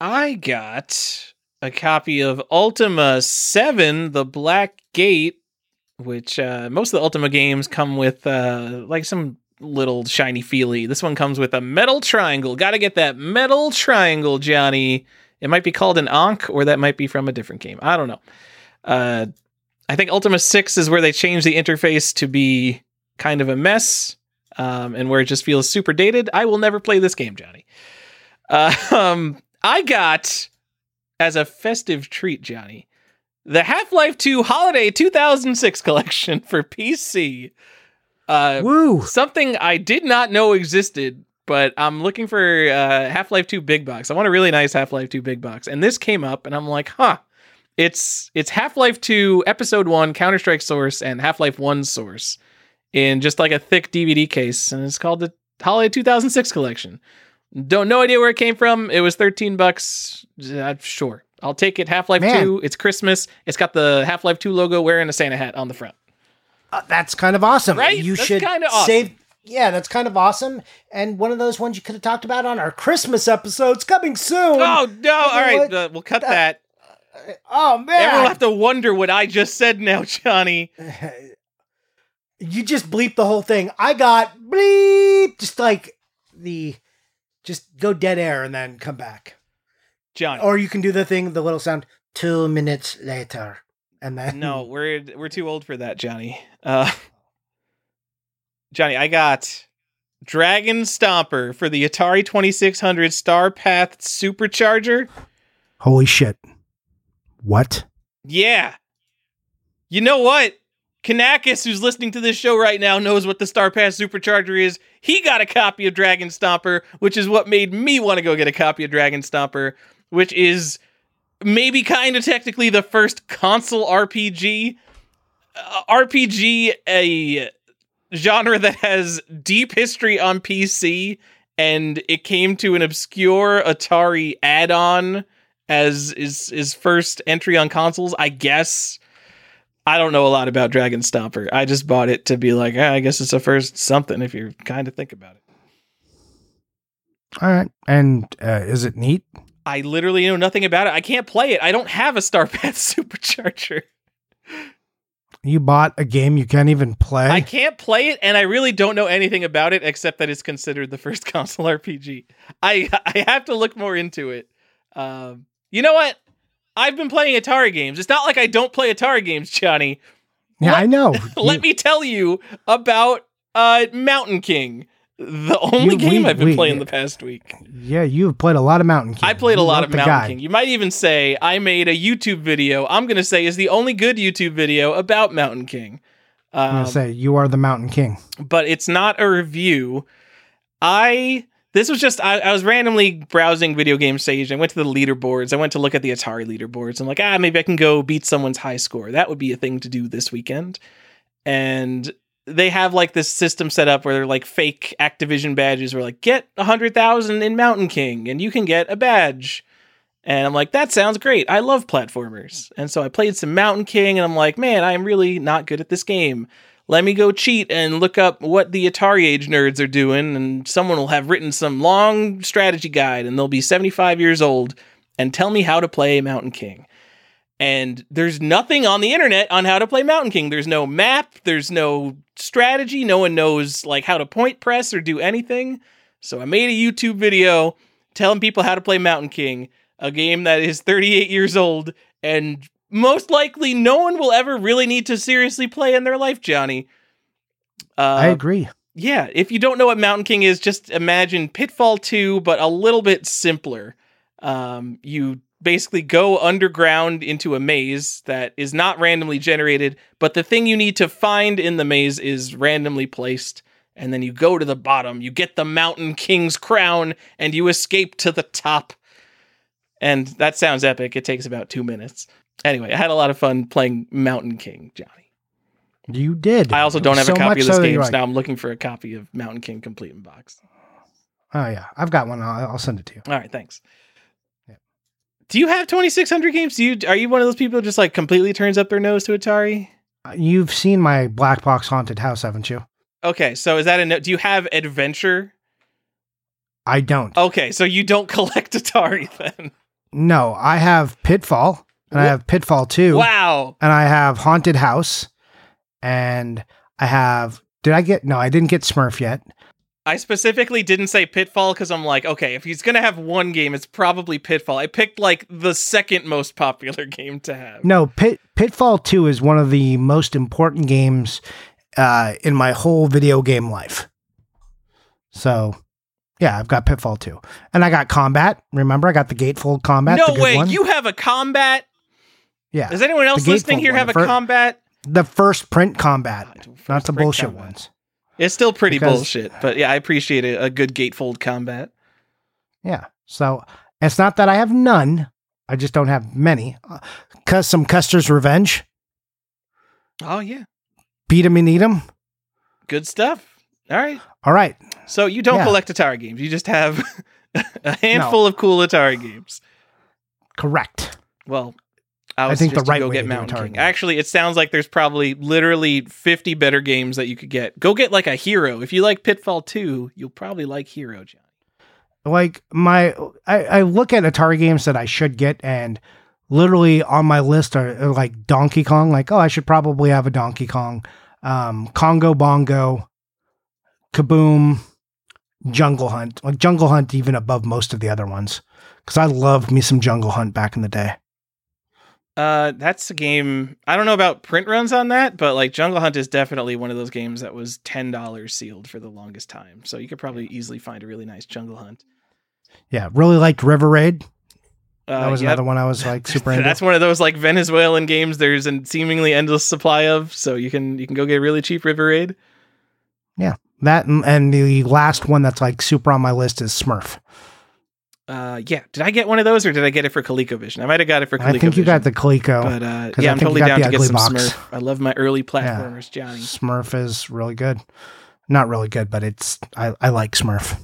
Speaker 1: I got a copy of Ultima 7, The Black Gate, which uh, most of the Ultima games come with uh, like some little shiny feely. This one comes with a metal triangle. Got to get that metal triangle, Johnny. It might be called an Ankh, or that might be from a different game. I don't know. Uh, I think Ultima 6 is where they changed the interface to be kind of a mess um, and where it just feels super dated, I will never play this game, Johnny. Uh, um, I got as a festive treat, Johnny, the Half Life 2 Holiday 2006 collection for PC. Uh,
Speaker 2: Woo!
Speaker 1: Something I did not know existed, but I'm looking for uh, Half Life 2 big box. I want a really nice Half Life 2 big box, and this came up, and I'm like, huh. It's it's Half Life 2 Episode 1 Counter Strike Source and Half Life 1 Source in just like a thick DVD case, and it's called the Holiday 2006 collection. Don't no idea where it came from. It was 13 bucks. Uh, sure, I'll take it. Half Life 2. It's Christmas. It's got the Half Life 2 logo wearing a Santa hat on the front.
Speaker 2: Uh, that's kind of awesome.
Speaker 1: Right?
Speaker 2: You
Speaker 1: that's
Speaker 2: should
Speaker 1: awesome.
Speaker 2: save. Yeah, that's kind of awesome. And one of those ones you could have talked about on our Christmas episodes coming soon.
Speaker 1: Oh no! All right, uh, we'll cut that.
Speaker 2: Oh man!
Speaker 1: Everyone will have to wonder what I just said now, Johnny.
Speaker 2: you just bleep the whole thing. I got bleep, just like the, just go dead air and then come back.
Speaker 1: Johnny.
Speaker 2: Or you can do the thing, the little sound, two minutes later. And then.
Speaker 1: No, we're, we're too old for that, Johnny. Uh, Johnny, I got Dragon Stomper for the Atari 2600 Star Path Supercharger.
Speaker 2: Holy shit. What?
Speaker 1: Yeah. You know what? Kanakis, who's listening to this show right now, knows what the Starpath Supercharger is. He got a copy of Dragon Stomper, which is what made me want to go get a copy of Dragon Stomper, which is maybe kind of technically the first console RPG. Uh, RPG, a genre that has deep history on PC, and it came to an obscure Atari add on as his, his first entry on consoles, I guess I don't know a lot about Dragon Stomper. I just bought it to be like, eh, I guess it's a first something if you kind of think about it.
Speaker 2: All right. And uh, is it neat?
Speaker 1: I literally know nothing about it. I can't play it. I don't have a Starpath Supercharger.
Speaker 2: You bought a game you can't even play?
Speaker 1: I can't play it, and I really don't know anything about it except that it's considered the first console RPG. I I have to look more into it. Um, you know what? I've been playing Atari games. It's not like I don't play Atari games, Johnny.
Speaker 2: Yeah, let, I know.
Speaker 1: let me tell you about uh, Mountain King. The only
Speaker 2: You-
Speaker 1: game
Speaker 2: we-
Speaker 1: I've been
Speaker 2: we-
Speaker 1: playing the past week.
Speaker 2: Yeah, you've played a lot of Mountain King.
Speaker 1: I played a lot of Mountain
Speaker 2: guy.
Speaker 1: King. You might even say I made a YouTube video. I'm going to say is the only good YouTube video about Mountain King.
Speaker 2: I'm
Speaker 1: Um,
Speaker 2: gonna say you are the Mountain King.
Speaker 1: but it's not a review. I this was just I, I was randomly browsing video game Sage. I went to the leaderboards. I went to look at the Atari leaderboards. I'm like, ah, maybe I can go beat someone's high score. That would be a thing to do this weekend. And they have like this system set up where they're like fake Activision badges where like get a hundred thousand in Mountain King and you can get a badge. And I'm like, that sounds great. I love platformers. And so I played some Mountain King and I'm like, man, I'm really not good at this game let me go cheat and look up what the AtariAge nerds are doing, and someone will have written some long strategy guide, and they'll be 75 years old and tell me how to play Mountain King. And there's nothing on the internet on how to play Mountain King. There's no map, there's no strategy, no one knows like how to point press or do anything. So I made a YouTube video telling people how to play Mountain King, a game that is 38 years old and most likely no one will ever really need to seriously play in their life, Johnny. Uh,
Speaker 2: I agree.
Speaker 1: yeah, if you don't know what Mountain King is, just imagine Pitfall 2, but a little bit simpler. Um, you basically go underground into a maze that is not randomly generated, but the thing you need to find in the maze is randomly placed. And then you go to the bottom, you get the Mountain King's crown, and you escape to the top. And that sounds epic. It takes about two minutes. Anyway, I had a lot of fun playing Mountain King, Johnny.
Speaker 2: You did.
Speaker 1: I also don't have
Speaker 2: So
Speaker 1: a copy of this
Speaker 2: so
Speaker 1: game, so now I'm looking for a copy of Mountain King Complete in Box.
Speaker 2: Oh yeah, I've got one. I'll, I'll send it to you.
Speaker 1: All right, thanks.
Speaker 2: Yeah.
Speaker 1: Do you have 2600 games? Do you are you one of those people who just like completely turns up their nose to Atari?
Speaker 2: Uh, You've seen my black box haunted house, haven't you?
Speaker 1: Okay, so is that a no- do you have Adventure?
Speaker 2: I don't.
Speaker 1: Okay, so you don't collect Atari then.
Speaker 2: No, I have Pitfall, and I have Pitfall Two,
Speaker 1: Wow.
Speaker 2: and I have Haunted House, and I have. Did I get? No, I didn't get Smurf yet.
Speaker 1: I specifically didn't say Pitfall because I'm like, okay, if he's gonna have one game, it's probably Pitfall. I picked like the second most popular game to have.
Speaker 2: No, Pit Pitfall Two is one of the most important games uh, in my whole video game life. So, yeah, I've got Pitfall Two, and I got Combat. Remember, I got the Gatefold Combat.
Speaker 1: no way,
Speaker 2: one.
Speaker 1: you have a combat.
Speaker 2: Yeah,
Speaker 1: Does anyone else listening here
Speaker 2: one,
Speaker 1: have a
Speaker 2: fir-
Speaker 1: combat?
Speaker 2: the first print Combat,
Speaker 1: First
Speaker 2: not the bullshit
Speaker 1: combat.
Speaker 2: ones.
Speaker 1: It's still pretty
Speaker 2: Because-
Speaker 1: bullshit, but yeah, I appreciate it. A good gatefold combat.
Speaker 2: Yeah. So it's not that I have none. I just don't have many. Uh, some Custer's Revenge.
Speaker 1: Oh yeah,
Speaker 2: Beat 'em and eat 'em.
Speaker 1: good stuff. All right.
Speaker 2: All right.
Speaker 1: So you don't
Speaker 2: Yeah.
Speaker 1: collect Atari games. You just have a handful of cool Atari games.
Speaker 2: Correct.
Speaker 1: Well, I,
Speaker 2: I think the right
Speaker 1: go
Speaker 2: way
Speaker 1: get Mountain King.
Speaker 2: games.
Speaker 1: Actually, it sounds like there's probably literally 50 better games that you could get. Go get like a Hero. If you like Pitfall 2, you'll probably like Hero, John.
Speaker 2: Like my, I, I look at Atari games that I should get, and literally on my list are, are like Donkey Kong. Like, oh, I should probably have a Donkey Kong. Um, Congo Bongo, Kaboom, Jungle Hunt. Like Jungle Hunt, even above most of the other ones, because I loved me some Jungle Hunt back in the day.
Speaker 1: Uh, that's a game. I don't know about print runs on that, but like Jungle Hunt is definitely one of those games that was ten dollars sealed for the longest time. So you could probably easily find a really nice Jungle Hunt.
Speaker 2: Yeah, really liked River Raid.
Speaker 1: Uh,
Speaker 2: That was
Speaker 1: yep.
Speaker 2: another one I was like super into.
Speaker 1: That's one of those like Venezuelan games. There's a seemingly endless supply of, so you can you can go get a really cheap River Raid.
Speaker 2: Yeah, that and, and the last one that's like super on my list is Smurf.
Speaker 1: Uh, yeah. Did I get one of those, or did I get it for ColecoVision? I might have got it for ColecoVision.
Speaker 2: I think you got the Coleco.
Speaker 1: But uh, yeah,
Speaker 2: I
Speaker 1: I'm totally down to get some
Speaker 2: box.
Speaker 1: Smurf. I love my early platformers, Johnny.
Speaker 2: Smurf is really good. Not really good, but it's I, I like Smurf.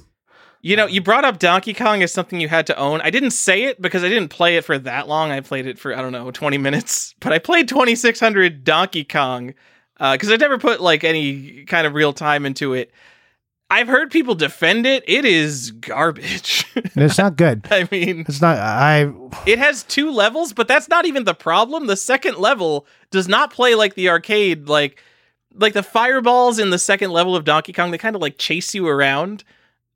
Speaker 1: You know, you brought up Donkey Kong as something you had to own. I didn't say it because I didn't play it for that long. I played it for I don't know 20 minutes, but I played 2600 Donkey Kong because I never put like any kind of real time into it. I've heard people defend it. It is garbage.
Speaker 2: It's not good.
Speaker 1: I mean,
Speaker 2: It's not. I
Speaker 1: it has two levels, but that's not even the problem. The second level does not play like the arcade. Like, like the fireballs in the second level of Donkey Kong, they kind of like chase you around,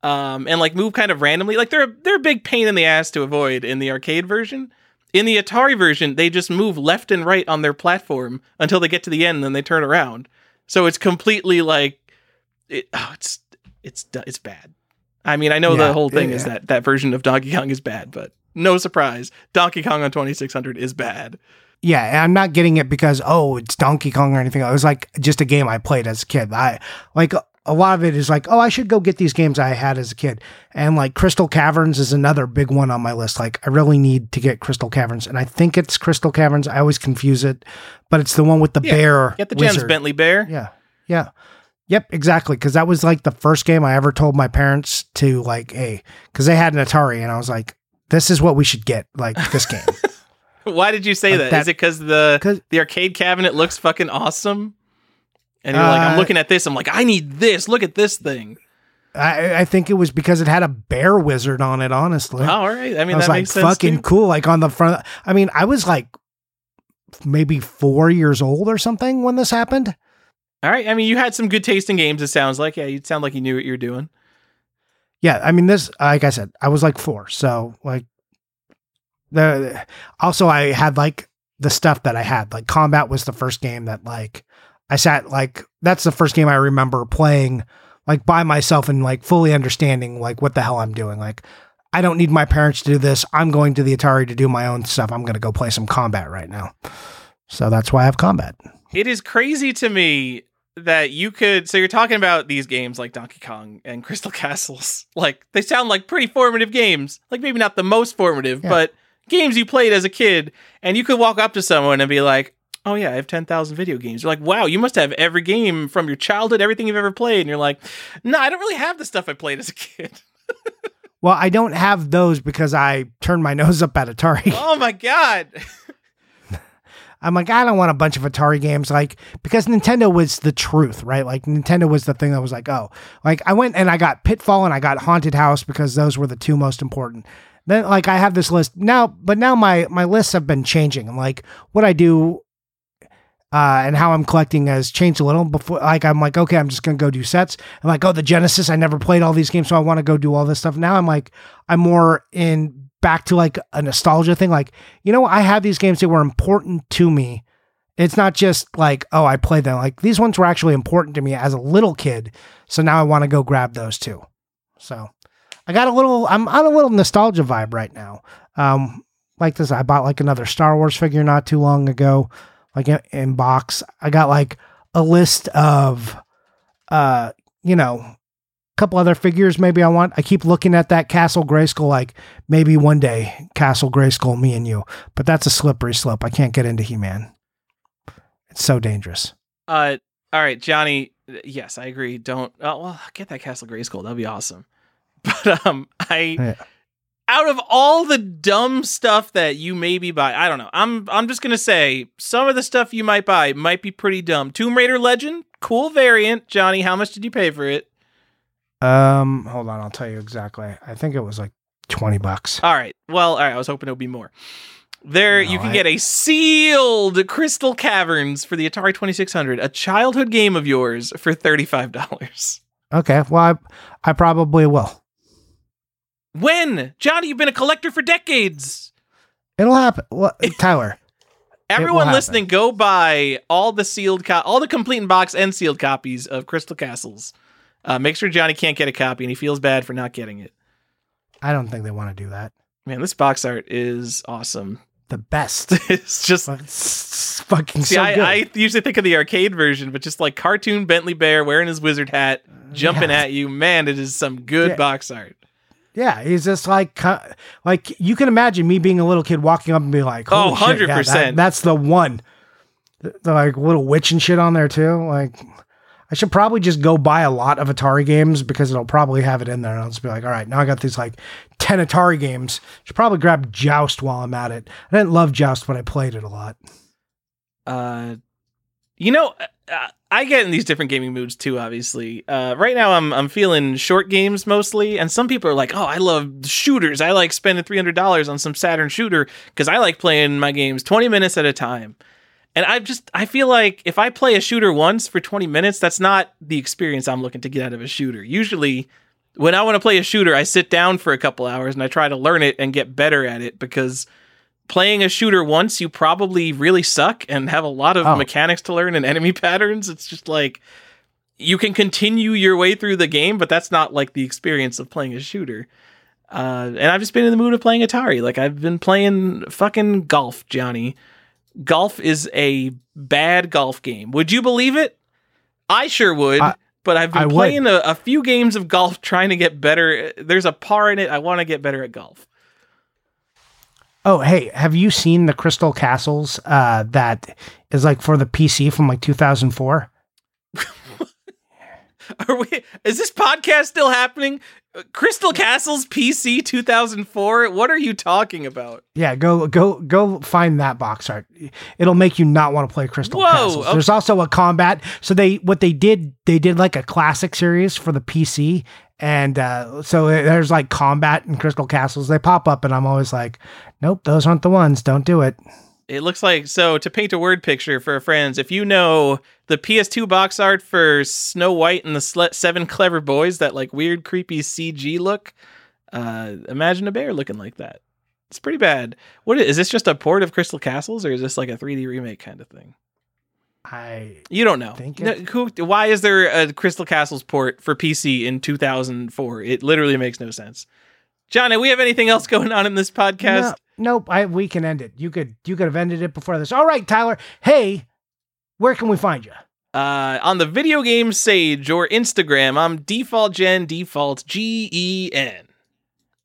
Speaker 1: um, and like move kind of randomly. Like they're they're a big pain in the ass to avoid in the arcade version. In the Atari version, they just move left and right on their platform until they get to the end, and then they turn around. So it's completely like, it, oh, it's it's it's bad. I mean, I know
Speaker 2: Yeah,
Speaker 1: the whole thing is that that version of Donkey Kong is bad, but no surprise, Donkey Kong on 2600 is bad.
Speaker 2: Yeah, and I'm not getting it because oh, it's Donkey Kong or anything. It was like just a game I played as a kid. I like a lot of it is like, oh, I should go get these games I had as a kid. And like Crystal Caverns is another big one on my list. Like I really need to get Crystal Caverns, and I think it's Crystal Caverns. I always confuse it, but it's the one with the
Speaker 1: Yeah,
Speaker 2: bear.
Speaker 1: Get the Gems. Bentley Bear.
Speaker 2: Yeah. Yeah. Yep, exactly. Because that was like the first game I ever told my parents to like, hey, because they had an Atari, and I was like, this is what we should get, like this game.
Speaker 1: Why did you say
Speaker 2: Like
Speaker 1: that?
Speaker 2: that-
Speaker 1: Is it because the the arcade cabinet looks fucking awesome? And you're like, I'm
Speaker 2: Uh,
Speaker 1: looking at this. I'm like, I need this. Look at this thing.
Speaker 2: I, I think it was because it had a bear wizard on it. Honestly,
Speaker 1: Oh, all right. I mean,
Speaker 2: I was
Speaker 1: that
Speaker 2: like
Speaker 1: makes sense.
Speaker 2: fucking
Speaker 1: too.
Speaker 2: cool. Like on the front. I mean, I was like maybe four years old or something when this happened.
Speaker 1: All right. I mean, you had some good taste in games. It sounds like. Yeah, you sound like you knew what you were doing.
Speaker 2: Yeah, I mean this. Like I said, I was like four, so like the. Also, I had like the stuff that I had. Like combat was the first game that like I sat like that's the first game I remember playing like by myself and like fully understanding like what the hell I'm doing. Like I don't need my parents to do this. I'm going to the Atari to do my own stuff. I'm going to go play some combat right now. So that's why I have combat.
Speaker 1: It is crazy to me that you could. So you're talking about these games like Donkey Kong and Crystal Castles. Like they sound like pretty formative games. Like maybe not the most formative,
Speaker 2: Yeah.
Speaker 1: but games you played as a kid. And you could walk up to someone and be like, "Oh yeah, I have ten thousand video games." You're like, "Wow, you must have every game from your childhood, everything you've ever played." And you're like, "No, I don't really have the stuff I played as a kid."
Speaker 2: Well, I don't have those because I turned my nose up at Atari.
Speaker 1: oh my god.
Speaker 2: I'm like, I don't want a bunch of Atari games, like because Nintendo was the truth, right? Like Nintendo was the thing that was like, oh, like I went and I got Pitfall and I got Haunted House because those were the two most important. Then like I have this list now, but now my my lists have been changing. And like what I do uh, and how I'm collecting has changed a little. Before, like I'm like, okay, I'm just gonna go do sets. I'm like, oh, the Genesis, I never played all these games, so I want to go do all this stuff. Now I'm like, I'm more in back to like a nostalgia thing. Like, you know, I have these games that were important to me. It's not just like, oh, I played them. Like these ones were actually important to me as a little kid. So now I want to go grab those too. So I got a little, I'm on a little nostalgia vibe right now. Um, like this, I bought like another Star Wars figure not too long ago, like in, in box. I got like a list of, uh, you know, couple other figures maybe I want. I keep looking at that Castle Grayskull, like maybe one day Castle Grayskull, me and you. But that's a slippery slope. I can't get into He Man. It's so dangerous.
Speaker 1: Uh, all right, Johnny. Yes, I agree. Don't. Oh, well, get that Castle Grayskull. That'd be awesome. But um, I
Speaker 2: Yeah.
Speaker 1: out of all the dumb stuff that you maybe buy, I don't know. I'm I'm just gonna say some of the stuff you might buy might be pretty dumb. Tomb Raider Legend, cool variant. Johnny, how much did you pay for it?
Speaker 2: Um, hold on, I'll tell you exactly. I think it was like twenty bucks.
Speaker 1: All right. Well, all right. I was hoping it would be more. There,
Speaker 2: No,
Speaker 1: you can
Speaker 2: I-
Speaker 1: get a sealed Crystal Caverns for the Atari 2600, a childhood game of yours for $35.
Speaker 2: Okay, well, I, I probably will.
Speaker 1: When? Johnny, you've been a collector for decades.
Speaker 2: It'll happen. Well, Tyler,
Speaker 1: Everyone
Speaker 2: happen.
Speaker 1: listening, go buy all the sealed, co- all the complete in box and sealed copies of Crystal Castles. Uh, make sure Johnny can't get a copy, and he feels bad for not getting it.
Speaker 2: I don't think they want to do that.
Speaker 1: Man, this box art is awesome.
Speaker 2: The best.
Speaker 1: it's just
Speaker 2: it's fucking
Speaker 1: See,
Speaker 2: so good.
Speaker 1: I, I usually think of the arcade version, but just like cartoon Bentley Bear wearing his wizard hat, jumping
Speaker 2: Yeah.
Speaker 1: at you, man, it is some good
Speaker 2: Yeah.
Speaker 1: box art.
Speaker 2: Yeah, he's just like, like you can imagine me being a little kid walking up and be like,
Speaker 1: Oh,
Speaker 2: "Holy shit, yeah,
Speaker 1: 100%.
Speaker 2: that- that's the one." The, the, like little witch and shit on there too. Like, I should probably just go buy a lot of Atari games because it'll probably have it in there. And I'll just be like, "All right, now I got these like ten Atari games. Should probably grab Joust while I'm at it." I didn't love Joust, but I played it a lot.
Speaker 1: Uh, you know, uh, I get in these different gaming moods too. Obviously, uh, right now I'm I'm feeling short games mostly, and some people are like, "Oh, I love shooters. I like spending three hundred dollars on some Saturn shooter because I like playing my games twenty minutes at a time." And I just I feel like if I play a shooter once for 20 minutes, that's not the experience I'm looking to get out of a shooter. Usually when I want to play a shooter, I sit down for a couple hours and I try to learn it and get better at it because playing a shooter once you probably really suck and have a lot of
Speaker 2: Oh.
Speaker 1: mechanics to learn and enemy patterns. It's just like you can continue your way through the game, but that's not like the experience of playing a shooter. Uh, and I've just been in the mood of playing Atari. Like I've been playing fucking golf, Johnny. Golf is a bad golf game. Would you believe it? I sure would.
Speaker 2: I-
Speaker 1: but I've been
Speaker 2: I
Speaker 1: playing a, a few games of golf trying to get better. There's a par in it. I want to get better at golf.
Speaker 2: Oh, hey, have you seen the Crystal Castles uh, that is like for the PC from like 2004?
Speaker 1: Are we? Is this podcast still happening? Crystal Castles PC 2004. What are you talking about?
Speaker 2: Yeah, go go go find that box art. It'll make you not want to play Crystal
Speaker 1: Whoa,
Speaker 2: Castles.
Speaker 1: okay.
Speaker 2: There's also a combat. So they what they did they did like a classic series for the PC, and uh, so there's like combat and Crystal Castles. They pop up, and I'm always like, nope, those aren't the ones. Don't do it.
Speaker 1: It looks like so to paint a word picture for friends. If you know the PS2 box art for Snow White and the Sle- Seven Clever Boys, that like weird, creepy CG look, uh, imagine a bear looking like that. It's pretty bad. What is, is this? Just a port of Crystal Castles, or is this like a 3D remake kind of thing?
Speaker 2: I
Speaker 1: You don't know. No, who, why is there a Crystal Castles port for PC in 2004? It literally makes no sense. John, do we have anything else going on in this podcast?
Speaker 2: No, nope. I we can end it. You could you could have ended it before this. All right, Tyler. Hey, where can we find you?
Speaker 1: Uh, on the video game Sage or Instagram, I'm default gen default G E N.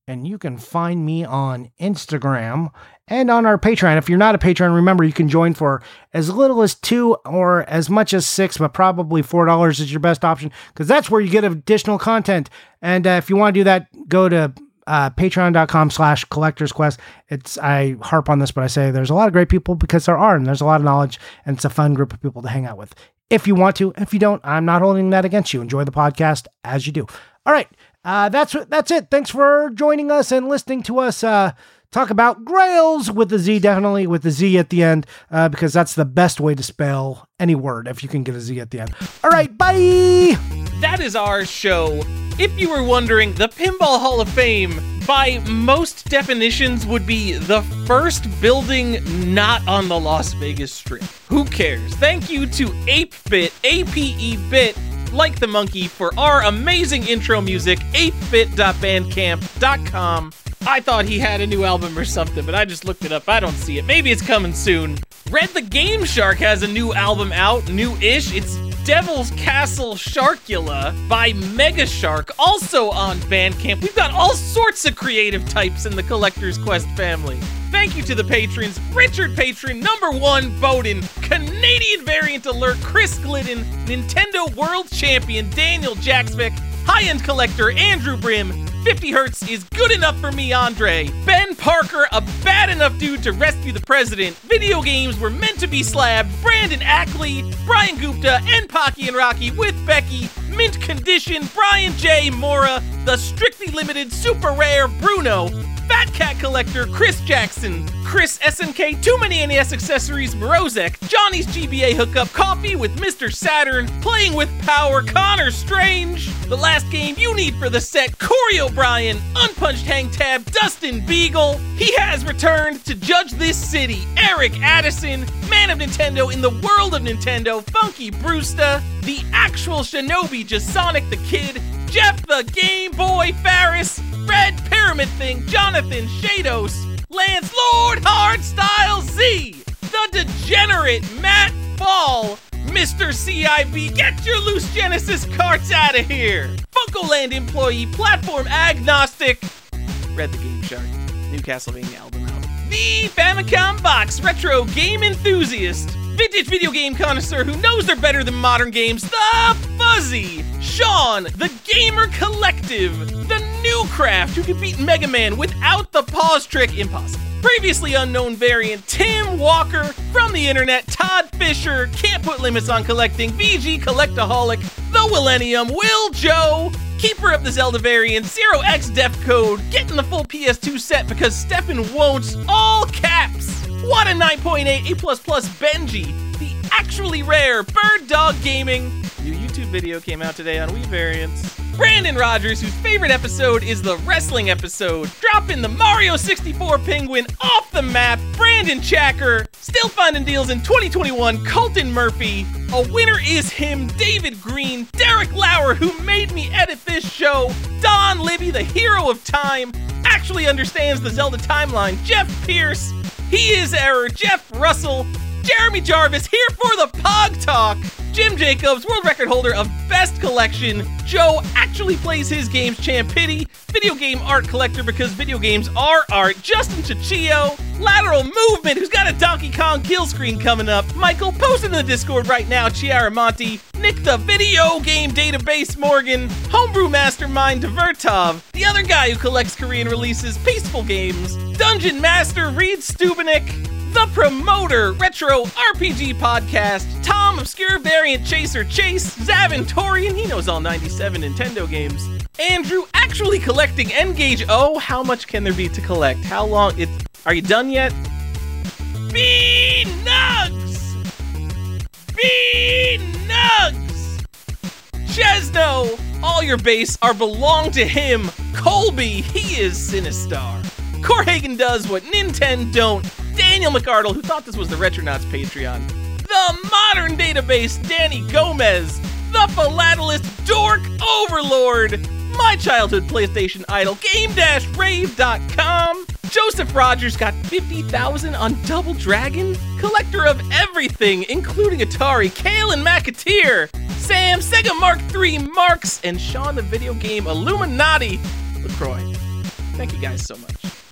Speaker 2: and you can find me on Instagram and on our Patreon. If you're not a patron, remember you can join for as little as two or as much as six, but probably four dollars is your best option because that's where you get additional content. And uh, if you want to do that, go to uh, patreon.com slash collectors quest. It's i harp on this but i say there's a lot of great people because there are and there's a lot of knowledge and it's a fun group of people to hang out with. If you want to if you don't i'm not holding that against you. Enjoy the podcast as you do. All right uh, that's that's it. Thanks for joining us and listening to us uh, talk about Grails with the Z, definitely with the Z at the end, uh, because that's the best way to spell any word if you can get a Z at the end. All right, bye.
Speaker 1: That is our show. If you were wondering, the Pinball Hall of Fame, by most definitions, would be the first building not on the Las Vegas Strip. Who cares? Thank you to ApeBit, A-P-E Bit, like the monkey, for our amazing intro music, apebit.bandcamp.com. I thought he had a new album or something, but I just looked it up. I don't see it. Maybe it's coming soon. Red the Game Shark has a new album out, new-ish. It's Devil's Castle Sharkula by Mega Shark, also on Bandcamp. We've got all sorts of creative types in the Collector's Quest family. Thank you to the patrons Richard Patron, number one Bowden, Canadian variant alert Chris Glidden, Nintendo World Champion Daniel Jacksvik, high end collector Andrew Brim, 50 Hertz is good enough for me, Andre. Ben Parker, a bad enough dude to rescue the president. Video games were meant to be slabbed. Brandon Ackley, Brian Gupta, and Pocky and Rocky with Becky. Mint Condition, Brian J. Mora, the strictly limited super rare Bruno. Fat Cat Collector, Chris Jackson, Chris SNK, Too Many NES Accessories, Morozek, Johnny's GBA Hookup, Coffee with Mr. Saturn, Playing with Power, Connor Strange, the last game you need for the set, Corey O'Brien, Unpunched Hang Tab, Dustin Beagle. He has returned to judge this city, Eric Addison, Man of Nintendo in the world of Nintendo, Funky Brewster, the actual Shinobi Jasonic the Kid, Jeff the Game Boy Ferris, Red Pyramid Thing, Jonathan Shados, Lance Lord Hardstyle Z, the Degenerate Matt Fall, Mr. CIB, get your loose Genesis carts out of here! Funko Land employee, platform agnostic, Read the Game Shark, new Castlevania album out. The Famicom Box Retro Game Enthusiast, vintage video game connoisseur who knows they're better than modern games, the Fuzzy, Sean, the Gamer Collective, New Craft who can beat Mega Man without the pause trick, impossible. Previously unknown variant Tim Walker from the internet, Todd Fisher, can't put limits on collecting, VG Collectaholic, the Millennium, Will Joe, Keeper of the Zelda variant, Zero X Def Code, getting the full PS2 set because Stefan won't, all caps. What a 9.8 A++ Benji, actually rare Bird Dog Gaming. New YouTube video came out today on Wii variants. Brandon Rogers, whose favorite episode is the wrestling episode, dropping the Mario 64 penguin off the map, Brandon Chacker, still finding deals in 2021, Colton Murphy, a winner is him, David Green, Derek Lauer, who made me edit this show, Don Libby, the hero of time, actually understands the Zelda timeline, Jeff Pierce, he is Error, Jeff Russell, Jeremy Jarvis here for the Pog Talk. Jim Jacobs, world record holder of Best Collection. Joe actually plays his games. Champ Pity, video game art collector because video games are art. Justin Chichio, Lateral Movement, who's got a Donkey Kong kill screen coming up. Michael, post in the Discord right now. Chiara Monty, Nick the Video Game Database Morgan, Homebrew Mastermind Divertov, the other guy who collects Korean releases, Peaceful Games, Dungeon Master Reed Stubenik, the Promoter Retro RPG Podcast, Tom Obscure Variant Chaser Chase, Zavin Torian, he knows all 97 Nintendo games, Andrew actually collecting N-Gage. Oh, how much can there be to collect? How long? It, are you done yet? B Nugs! B Nugs! Chesno! All your base are belong to him. Colby, he is Sinistar. Corhagen does what Nintendo don't. Daniel McArdle, who thought this was the Retronauts Patreon. The modern database, Danny Gomez. The philatelist, Dork Overlord. My childhood PlayStation idol, Game-Rave.com. Joseph Rogers got 50,000 on Double Dragon. Collector of everything, including Atari, Kalen McAteer. Sam, Sega Mark III Marks, and Sean the video game Illuminati LaCroix. Thank you guys so much.